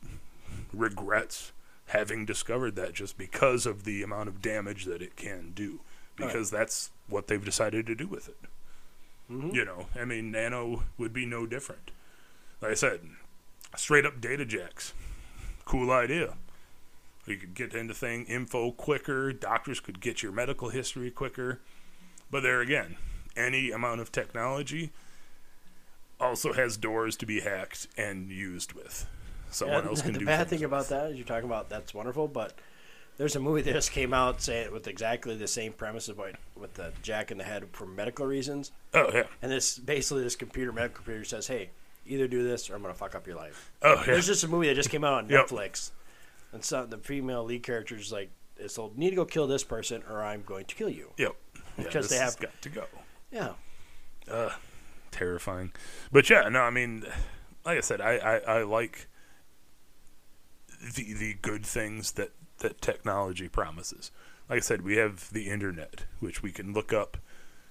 regrets having discovered that just because of the amount of damage that it can do, because that's what they've decided to do with it. Mhm. You know, I mean, nano would be no different. Like I said, straight up data jacks cool idea. You could get into thing info quicker. Doctors could get your medical history quicker. But there again, any amount of technology also has doors to be hacked and used with. Someone Yeah, else can the do bad things thing about that is you're talking about that's wonderful, but there's a movie that just came out saying with exactly the same premise of with the jack in the head for medical reasons, Oh yeah. and this basically this computer medical computer says, "Hey, either do this or I'm gonna fuck up your life." Oh yeah. There's just a movie that just came out on Yep. Netflix, and so the female lead character is like, "It's need to go kill this person or I'm going to kill you." Yep. Yeah, Because this they have- got to go. Yeah, uh, terrifying. But yeah, no, I mean, like I said, I, I, I like the the good things that that technology promises. Like I said, we have the internet, which we can look up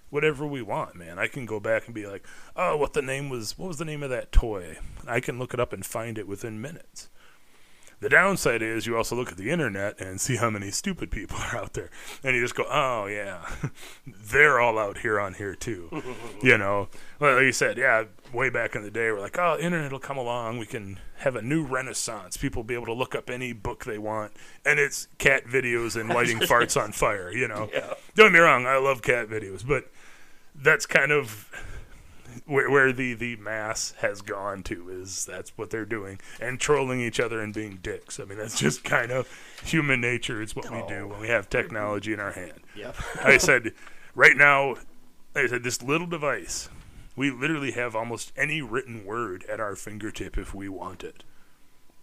whatever we want, man. I can go back and be like, oh, what the name was? What was the name of that toy? I can look it up and find it within minutes. The downside is you also look at the internet and see how many stupid people are out there, and you just go, "Oh yeah, they're all out here on here too." you know, like you said, yeah, way back in the day, we're like, "Oh, internet will come along. We can have a new renaissance. People will be able to look up any book they want, and it's cat videos and lighting farts on fire." You know, Yeah. don't get me wrong, I love cat videos, but that's kind of where, where the, the mass has gone to is that's what they're doing and trolling each other and being dicks. I mean, that's just kind of human nature. It's what we do oh. when we have technology in our hand. yep. I said, right now, I said, this little device, we literally have almost any written word at our fingertip if we want it.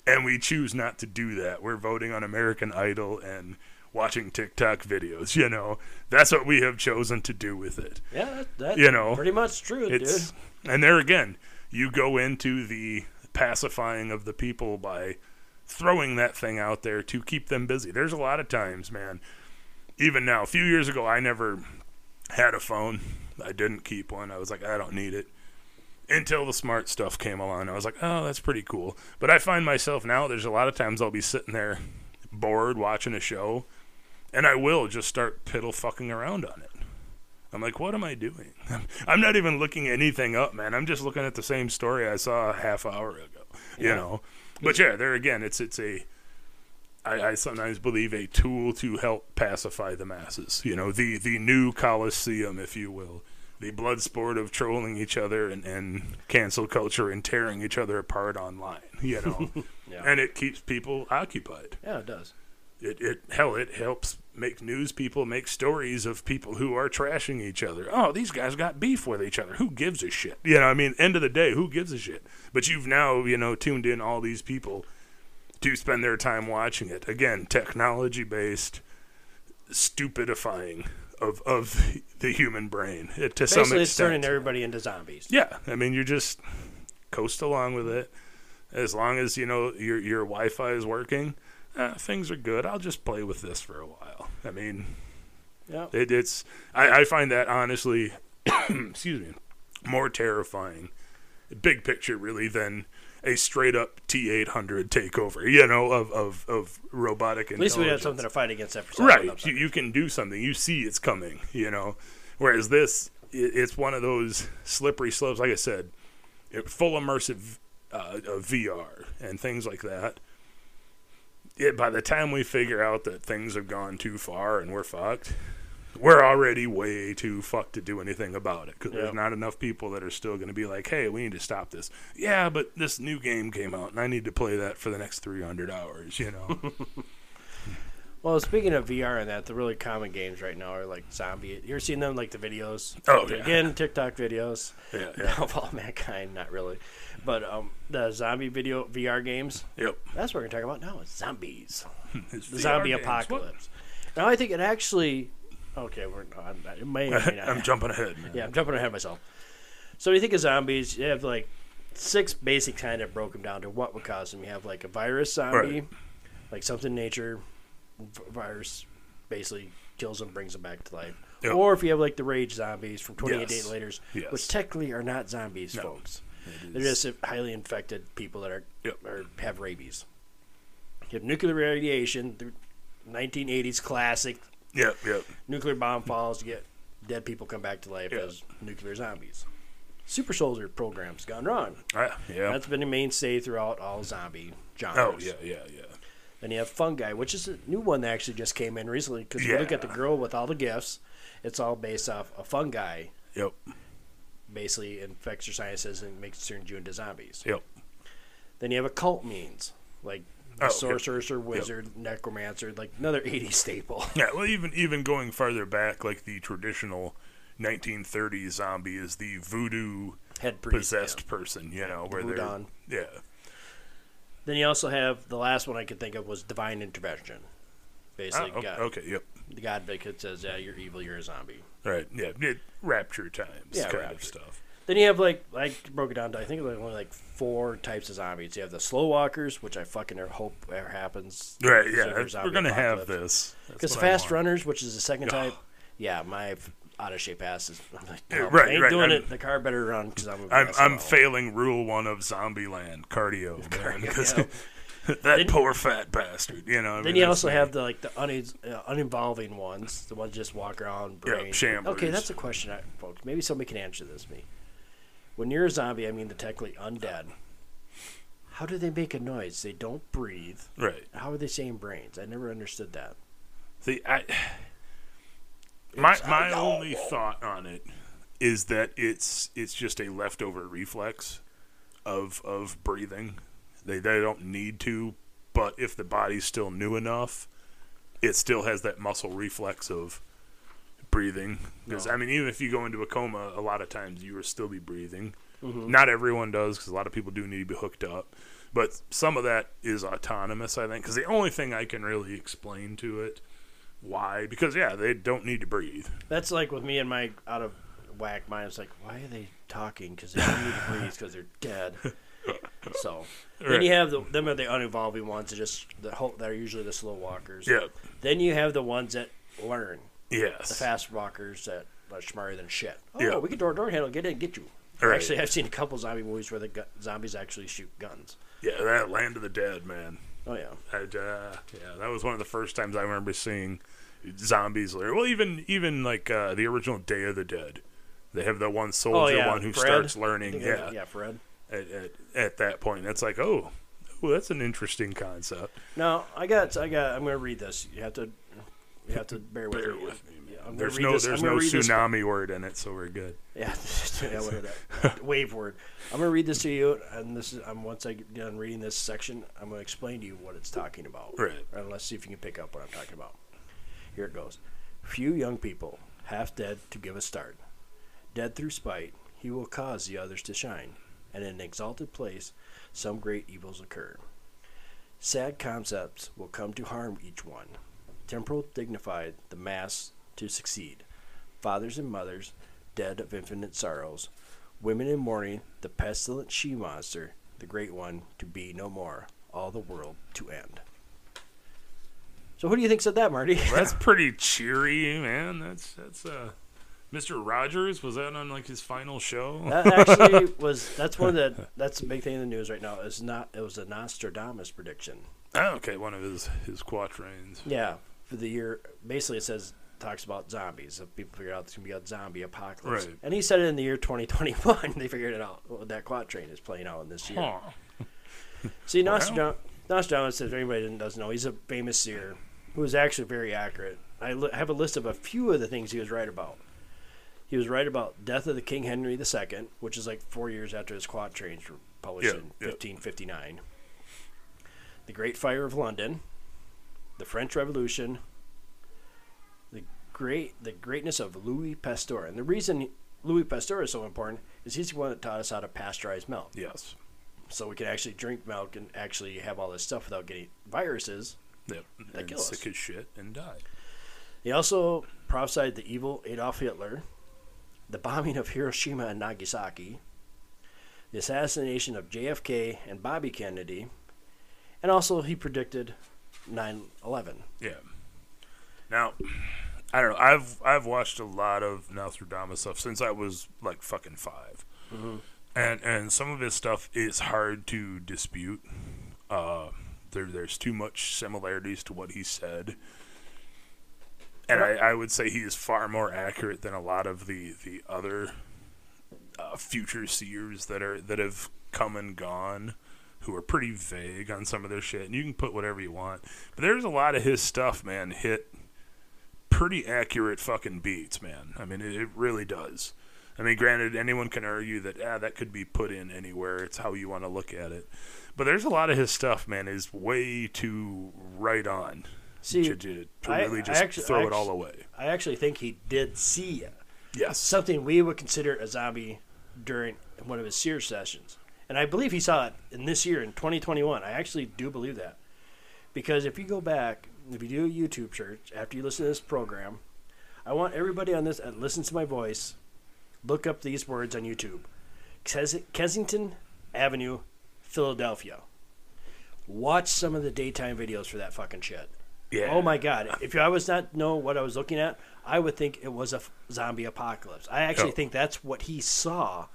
And we choose not to do that. We're voting on American Idol and watching TikTok videos, you know. That's what we have chosen to do with it. Yeah, that, that's You know, pretty much true, It's dude. and there again, you go into the pacifying of the people by throwing that thing out there to keep them busy. There's a lot of times, man. Even now, a few years ago, I never had a phone. I didn't keep one. I was like, I don't need it. Until the smart stuff came along, I was like, oh, that's pretty cool. But I find myself now, there's a lot of times I'll be sitting there bored watching a show, and I will just start piddle fucking around on it. I'm like, what am I doing? I'm not even looking anything up, man. I'm just looking at the same story I saw a half hour ago. You Yeah. know, but yeah, there again, it's it's a I, I sometimes believe a tool to help pacify the masses. You know, the the new Colosseum, if you will, the blood sport of trolling each other and, and cancel culture and tearing each other apart online. You know, Yeah. and it keeps people occupied. Yeah, it does. It it hell it helps make news people make stories of people who are trashing each other. Oh, these guys got beef with each other. Who gives a shit? You know, I mean, end of the day, who gives a shit? But you've now, you know, tuned in all these people to spend their time watching it. Again, technology based stupidifying of of the human brain uh, to some Basically, it's turning everybody into zombies. Yeah, I mean, you just coast along with it. As long as you know your your Wi-Fi is working, uh, things are good. I'll just play with this for a while. I mean, Yeah. it, it's I, I find that honestly, excuse me, more terrifying, big picture really than a straight up T eight hundred takeover. You know, of of of robotic At least we have something to fight against that. Right. You, you can do something. You see it's coming, you know. Whereas this, it, it's one of those slippery slopes, like I said, it, full immersive uh, VR and things like that. It, by the time we figure out that things have gone too far and we're fucked, we're already way too fucked to do anything about it because Yeah. there's not enough people that are still going to be like, hey, we need to stop this. Yeah, but this new game came out and I need to play that for the next 300 hours, you know? Well, speaking of VR and that, the really common games right now are like zombie. You're seeing them like the videos. Oh, yeah. Again, TikTok videos yeah, yeah. of all mankind. Not really, but um, the zombie video VR games. Yep. That's what we're gonna talk about now. Is zombies. The VR zombie games. What? apocalypse. Now I think it actually. Okay, we're not. It may or may not. I'm jumping ahead. Man. Yeah, I'm jumping ahead of myself. So when you think of zombies, you have like six basic kind of broken down to what would cause them. You have like a virus zombie, Right. like something in nature, virus basically kills them, brings them back to life. Yep. Or if you have like the rage zombies from 28 Yes. Days Later's, Yes. which technically are not zombies, No. folks. They're just highly infected people that are Yep. or have rabies. You have nuclear radiation, the 1980s classic Yep, yep. nuclear bomb falls, you get dead people come back to life Yeah. as nuclear zombies. Super soldier programs gone wrong. Ah, yeah. That's been a mainstay throughout all zombie genres. oh, yeah, yeah, yeah. Then you have fungi, which is a new one that actually just came in recently. Because you look at the girl with all the gifts, it's all based off a fungi. Yep, Basically infects your sinuses and makes turns you into zombies. yep. Then you have occult means like Oh, okay. sorceress or wizard, necromancer, like another 80s staple. Yeah, well, even even going farther back, like the traditional 1930s zombie is the voodoo Head priest. possessed yeah. person, you know, where they're yeah, Then you also have the last one I could think of was divine intervention. Ah, Basically, okay, God, okay, yep, the God says, "Yeah, you're evil. You're a zombie." right, yeah, it, rapture times Yeah, kind rapture. of stuff. Then you have like I broke it down to I think like only like four types of zombies. You have the slow walkers, which I fucking hope ever happens. Right, yeah, of that's- zombie we're gonna have this. Because I fast runners, which is the second Oh. type, yeah, my out of shape ass is. I'm like, Yeah, no, right, I ain't right, doing I'm- it. The car better run because I'm. I'm I'm failing rule one of Zombieland cardio, man, because yeah. that Then- poor fat bastard, you know. I Then mean, you also me. have the like the un- uh, uninvolving ones, the ones just walk around. Yeah, Brain. shamblers. Okay, that's a question, I, folks. Maybe somebody can answer this me. When you're a zombie, I mean the technically undead. How do they make a noise? They don't breathe. right. How are they saying brains? I never understood that. See, I my It's- my only thought on it is that it's it's just a leftover reflex of of breathing. They they don't need to, but if the body's still new enough, it still has that muscle reflex of breathing. Because No. I mean, even if you go into a coma, a lot of times you will still be breathing. Mhm. Not everyone does, because a lot of people do need to be hooked up. But some of that is autonomous, I think. Because the only thing I can really explain to it, why? Because yeah, they don't need to breathe. That's like with me and my out of whack mind. It's like, why are they talking? Because they don't need to breathe because they're dead. So then you have the them are the uninvolving ones that just the whole, that are usually the slow walkers. Yeah. Then you have the ones that learn. Yes. the fast walkers that are smarter than shit. Oh, Yeah. we can door door handle, get in, get you. Right. Actually, I've seen a couple zombie movies where the gu- zombies actually shoot guns. Yeah, that Land of the Dead, man. Oh yeah, uh, yeah, that was one of the first times I remember seeing zombies. Well, even even like uh, the original Day of the Dead, they have the one soldier oh yeah, one who Fred. starts learning. Yeah, yeah, Fred. at, at, at that point, that's like, oh, cool. That's an interesting concept. Now I got I got I'm gonna read this. You have to you have to bear with Bear me. with me. Yeah, I'm There's no this- there's no read this- tsunami word in it, so we're good. Yeah, yeah that? Wave word. I'm gonna read this to you, and this is. I'm once I get done reading this section, I'm gonna explain to you what it's talking about. Right. And let's see if you can pick up what I'm talking about. Here it goes. Few young people, half dead to give a start. Dead through spite, he will cause the others to shine, and in an exalted place, some great evils occur. Sad concepts will come to harm each one. Temporal dignified, the mass to succeed. Fathers and mothers, dead of infinite sorrows. Women in mourning, the pestilent she monster, the great one to be no more, all the world to end. So who do you think said that, Marty? That's pretty cheery, man. That's that's uh, Mr. Rogers. Was that on like his final show? that actually was that's one of the that's the big thing in the news right now. Is not it was a Nostradamus prediction. oh, okay, one of his his quatrains. Yeah, for the year. Basically, it says talks about zombies. So people figured out there's gonna be a zombie apocalypse, Right. and he said it in the year 2021. they figured it out. Well, that quatrain is playing out in this year. Huh. See, Wow. Nostradamus, Nostradamus, if anybody doesn't know, he's a famous seer who was actually very accurate. I li- have a list of a few of the things he was right about. He was right about death of the King Henry II, which is like four years after his quatrains were published Yeah, in yeah. 1559. The Great Fire of London, the French Revolution, the great the greatness of Louis Pasteur, and the reason Louis Pasteur is so important is he's the one that taught us how to pasteurize milk Yes. so we can actually drink milk and actually have all this stuff without getting viruses. Yep. That and kill us. sick as shit and die. He also prophesied the evil Adolf Hitler, the bombing of Hiroshima and Nagasaki, the assassination of JFK and Bobby Kennedy, and also he predicted 9/11. Yeah. Now, I don't know. I've I've watched a lot of Nostradamus stuff since I was like fucking 5 and and some of his stuff is hard to dispute. Uh, there there's too much similarities to what he said, and I, I would say he is far more accurate than a lot of the the other uh, future seers that are that have come and gone who are pretty vague on some of their shit. And you can put whatever you want, but there's a lot of his stuff, man, hit pretty accurate fucking beats, man. I mean, it, it really does. I mean, granted, anyone can argue that ah, that could be put in anywhere. It's how you want to look at it. But there's a lot of his stuff, man, is way too right on See, to, to, to I- really just actu- throw I it all away. I actually think he did see Yes. something we would consider a zombie during one of his seer sessions. And I believe he saw it in this year in 2021. I actually do believe that. Because if you go back, if you do a YouTube search after you listen to this program, I want everybody on this that listens to my voice, look up these words on YouTube. Kes- Kensington Avenue, Philadelphia. Watch some of the daytime videos for that fucking shit. Yeah. Oh my god! If I was not know what I was looking at, I would think it was a f- zombie apocalypse. I actually Oh. think that's what he saw.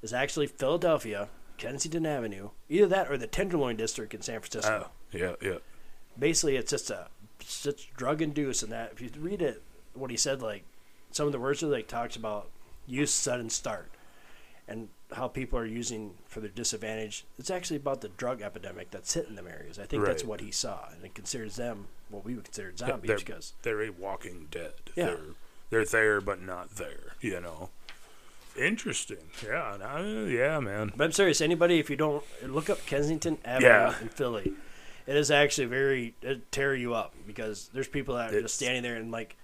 Is actually Philadelphia, Kensington Avenue, either that or the Tenderloin District in San Francisco. Oh, yeah, yeah. Basically, it's just a such drug induced, and that if you read it, what he said, like some of the words that like talks about use sudden start, and how people are using for their disadvantage. It's actually about the drug epidemic that's hitting them areas. I think that's what he saw, and it considers them what we would consider zombies they're, because they're a walking dead. Yeah. They're, they're there, but not there, you know. Interesting. Yeah, no, yeah, man. But I'm serious. Anybody, if you don't look up Kensington Avenue Yeah. in Philly, it is actually very it tear you up because there's people that are It's- just standing there and like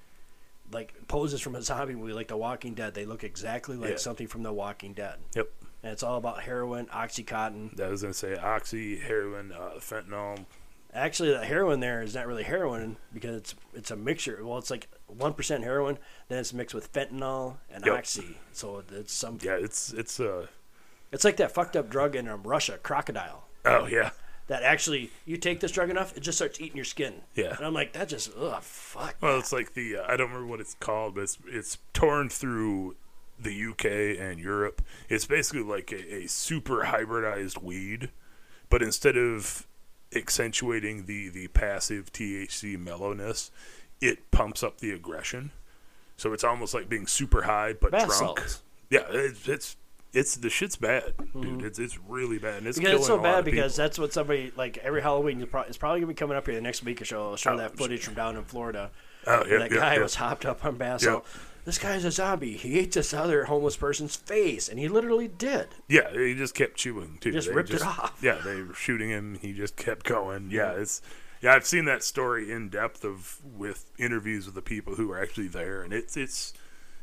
like poses from a zombie movie, like The Walking Dead. They look exactly like Yeah. something from The Walking Dead, Yep. and it's all about heroin, oxycontin. I was gonna say oxy, heroin, uh, fentanyl. Actually, the heroin there is not really heroin because it's it's a mixture. Well, it's like one percent heroin, then it's mixed with fentanyl and Yep. oxy. So it's some. Yeah, it's it's uh It's like that fucked up drug in um, Russia, crocodile. oh yeah, that actually you take this drug enough, it just starts eating your skin. Yeah. And I'm like, that just ugh fuck. Well, it's like the uh, I don't remember what it's called, but it's it's torn through the UK and Europe. It's basically like a, a super hybridized weed, but instead of accentuating the the passive THC mellowness, it pumps up the aggression. So it's almost like being super high but Bath drunk. salts. Yeah, it's, it's it's the shit's bad, dude. It's it's really bad, and it's Mm-hmm. Because it's so bad because people. that's what somebody like every Halloween it's probably gonna be coming up here the next week or so. They'll show Oh, that footage from down in Florida. oh yeah, that yeah, guy yeah. was hopped up on bass. Yep. This guy's a zombie. He ate this other homeless person's face, and he literally did. Yeah, he just kept chewing too. Just They ripped it off. Yeah, they were shooting him. He just kept going. Yeah, it's yeah. I've seen that story in depth of with interviews with the people who were actually there, and it's it's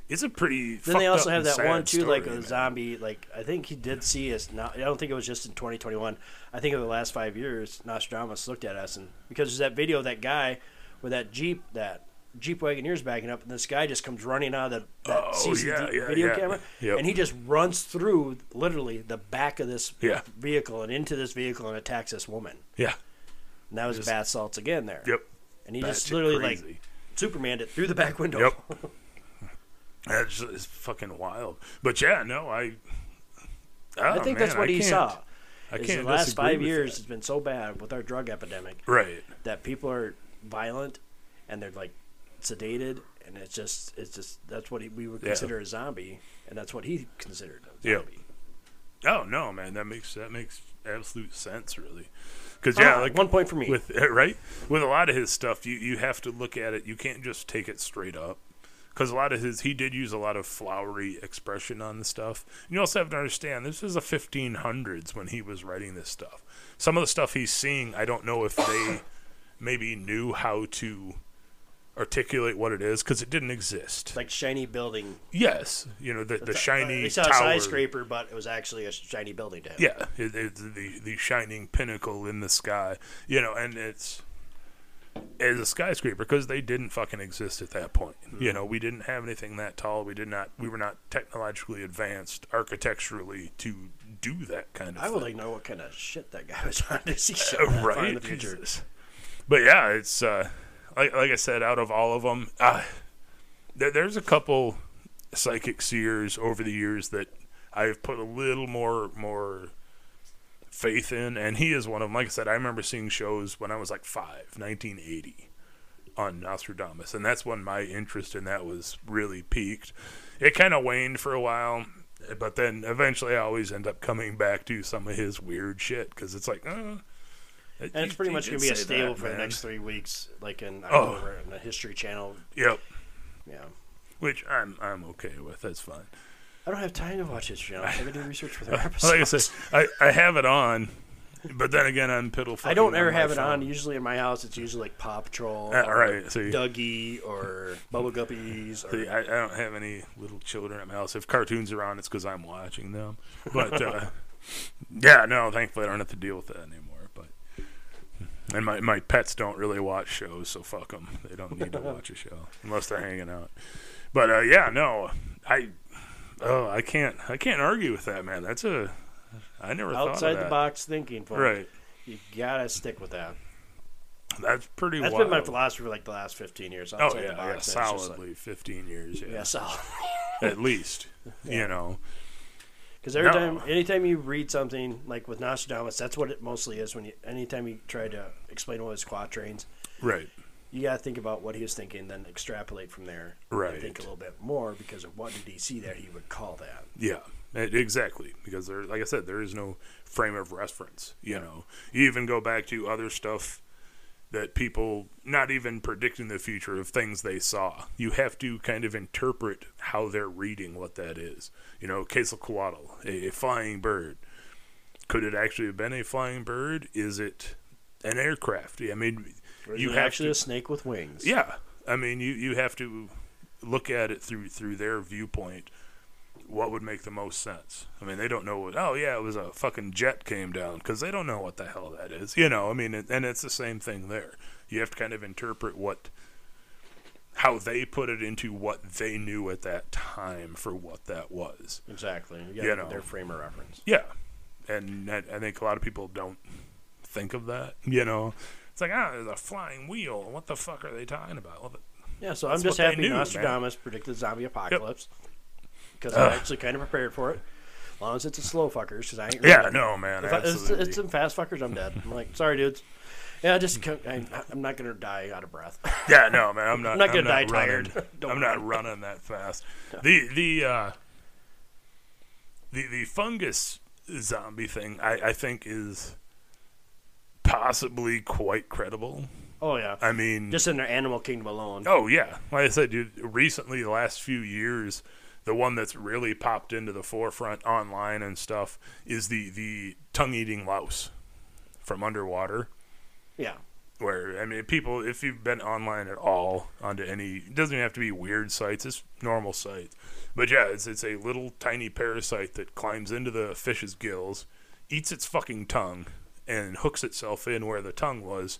it's a pretty. Then they also have that one too, like a man. zombie. Like I think he did see us. Not, I don't think it was just in 2021. I think in the last five years, Nostradamus looked at us, and because there's that video of that guy with that jeep, that Jeep Wagoneer's backing up, and this guy just comes running out of the, that Oh, CCD yeah, yeah, video yeah. camera, Yep. and he just runs through literally the back of this vehicle and into this vehicle and attacks this woman. Yeah. And that was Just- bath salts again there. Yep. And he just literally like crazy. Supermaned it through the back window. Yep. That's just, it's fucking wild. But yeah, no, I. I oh, think man, that's what I he can't- saw. I can't the last five years that. has been so bad with our drug epidemic Right. that people are violent and they're like sedated and it's just it's just that's what he, we would Yeah. consider a zombie and that's what he considered a zombie. Oh no, man, that makes that makes absolute sense, really. Because yeah, Ah, like one point for me. with right with a lot of his stuff, you you have to look at it. You can't just take it straight up. Because a lot of his, he did use a lot of flowery expression on the stuff. And you also have to understand, this is the 1500s when he was writing this stuff. Some of the stuff he's seeing, I don't know if they maybe knew how to articulate what it is because it didn't exist. like shiny building. yes, you know the the shiny They saw a skyscraper, but it was actually a shiny building to him. Yeah, it, it's the the shining pinnacle in the sky, you know, and it's as a skyscraper because they didn't fucking exist at that point. Mm-hmm. You know, we didn't have anything that tall. We did not. We were not technologically advanced architecturally to do that kind of. I would like know what kind of shit that guy was on to see Uh, right? in the future. But yeah, it's uh, like like I said, out of all of them, uh, there, there's a couple psychic seers over the years that I've put a little more more faith in, and he is one of them. Like I said, I remember seeing shows when I was like five, 1980, on Nostradamus, and that's when my interest in that was really peaked. It kind of waned for a while. But then eventually, I always end up coming back to some of his weird shit because it's like, uh, And it's pretty much going to be a staple for the next three weeks, like in Oh. October on the History Channel. Yep, Yeah. which I'm I'm okay with. That's fine. I don't have time to watch History Channel. I got to do research for their episodes. Like I said, I, I have it on, but then again, I'm piddle. I don't ever have it on. Usually in my house, it's usually like Paw Patrol, Uh, or right, see. Duggee, or Bubble Guppies. Or, See, I, I don't have any little children at my house. If cartoons are on, it's because I'm watching them. But uh, yeah, no, thankfully I don't have to deal with that anymore. And my my pets don't really watch shows, so fuck them. They don't need to watch a show unless they're hanging out. But uh, yeah, no, I oh I can't I can't argue with that, man. That's a I never thought outside the box thinking, folks. Right, You gotta stick with that. that's pretty. That's wild. been my philosophy for like the last fifteen years. Oh Outside yeah, the yeah, box, it's just like- solidly 15 years. Yeah, yeah, solid. at least. You know. Because every No. time, anytime you read something like with Nostradamus, that's what it mostly is. When you, anytime you try to explain one of his quatrains, Right. you gotta think about what he was thinking, then extrapolate from there. and Right. think a little bit more because of what did he see that he would call that. Yeah, exactly. Because there, like I said, there is no frame of reference. You know, you even go back to other stuff that people not even predicting the future of things they saw. You have to kind of interpret how they're reading what that is. You know, Quetzalcoatl, a, a flying bird. Could it actually have been a flying bird? Is it an aircraft? I mean, Or you have actually to. a snake with wings. Yeah, I mean, you you have to look at it through through their viewpoint. What would make the most sense? I mean, they don't know what. Oh yeah, it was a fucking jet came down because they don't know what the hell that is. You know, I mean, and it's the same thing there. You have to kind of interpret what how they put it into what they knew at that time for what that was. exactly. You You know. their frame of reference. Yeah, and I, I think a lot of people don't think of that. You know, it's like ah, there's a flying wheel. What the fuck are they talking about? Well, Yeah, so I'm just happy knew, man. Nostradamus predicted zombie apocalypse because I'm actually kind of prepared for it. As long as it's a slow fuckers, because I ain't. yeah, really- no, man, If I, it's, it's some fast fuckers, I'm dead. I'm like, sorry, dudes. Yeah, just I, I'm not gonna die out of breath. Yeah, no, man, I'm not. I'm not gonna die running- tired. Don't I'm not worry. running that fast. The the uh, the the fungus zombie thing, I, I think is possibly quite credible. Oh yeah, I mean, just in their animal kingdom alone. oh yeah, like I said, dude. Recently, the last few years, the one that's really popped into the forefront online and stuff is the the tongue eating louse from underwater. Yeah, where I mean, people, if you've been online at all onto any, it doesn't even have to be weird sites. It's normal sites, but yeah, it's it's a little tiny parasite that climbs into the fish's gills, eats its fucking tongue, and hooks itself in where the tongue was,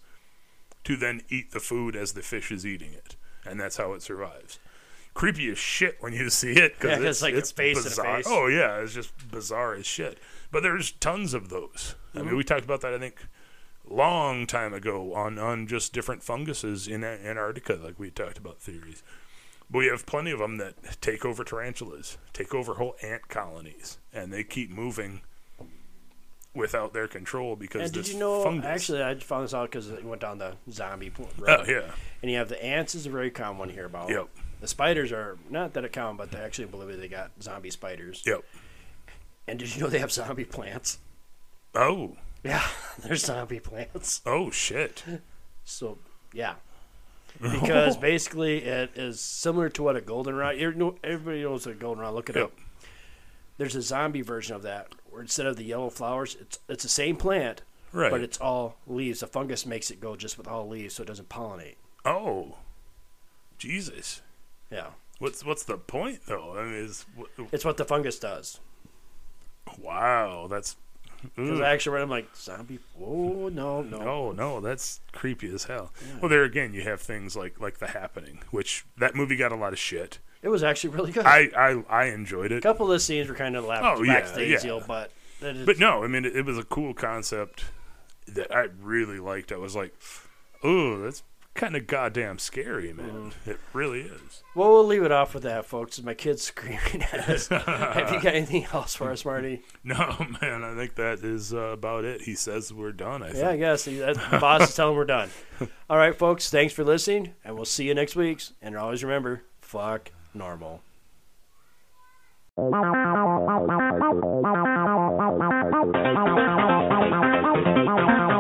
to then eat the food as the fish is eating it, and that's how it survives. Creepy as shit when you see it Yeah, 'cause it's it's like it's face in a bizarre. face. Oh yeah, it's just bizarre as shit. But there's tons of those. I Mm-hmm. mean, we talked about that. I think long time ago on on just different funguses in Antarctica, like we talked about theories. But we have plenty of them that take over tarantulas, take over whole ant colonies, and they keep moving without their control because and did you know? fungus. Actually, I found this out because it went down the zombie po- oh yeah, And you have the ants is a very common one here about. Yep. The spiders are not that common, but they actually believe they got zombie spiders. yep. And did you know they have zombie plants? Oh, Yeah, they're zombie plants. oh shit. So yeah, because basically it is similar to what a goldenrod. Everybody knows a goldenrod. Look it Yep. up. There's a zombie version of that where instead of the yellow flowers, it's it's the same plant, Right. but it's all leaves. The fungus makes it go just with all leaves, so it doesn't pollinate. oh, Jesus. Yeah, What's what's the point though? I mean, is it's what the fungus does. wow, that's Because. I actually read, I'm like zombie. Oh no, no. No, no, that's creepy as hell. Well, there again, you have things like like The Happening, which that movie got a lot of shit. It was actually really good. I I, I enjoyed it. a couple of the scenes were kind of lap- Oh, yeah, backstage yeah. deal, but that is- but no, I mean it, it was a cool concept that I really liked. I was like, oh, that's kind of goddamn scary, man. It really is. Well, we'll leave it off with that, folks. as My kid's screaming at us. Have you got anything else for us, Marty? No, man, I think that is uh, about it. He says we're done. I think. Yeah, I guess. That, the boss is telling we're done. All right, folks. Thanks for listening, and we'll see you next week. And always remember, fuck normal. Thank you.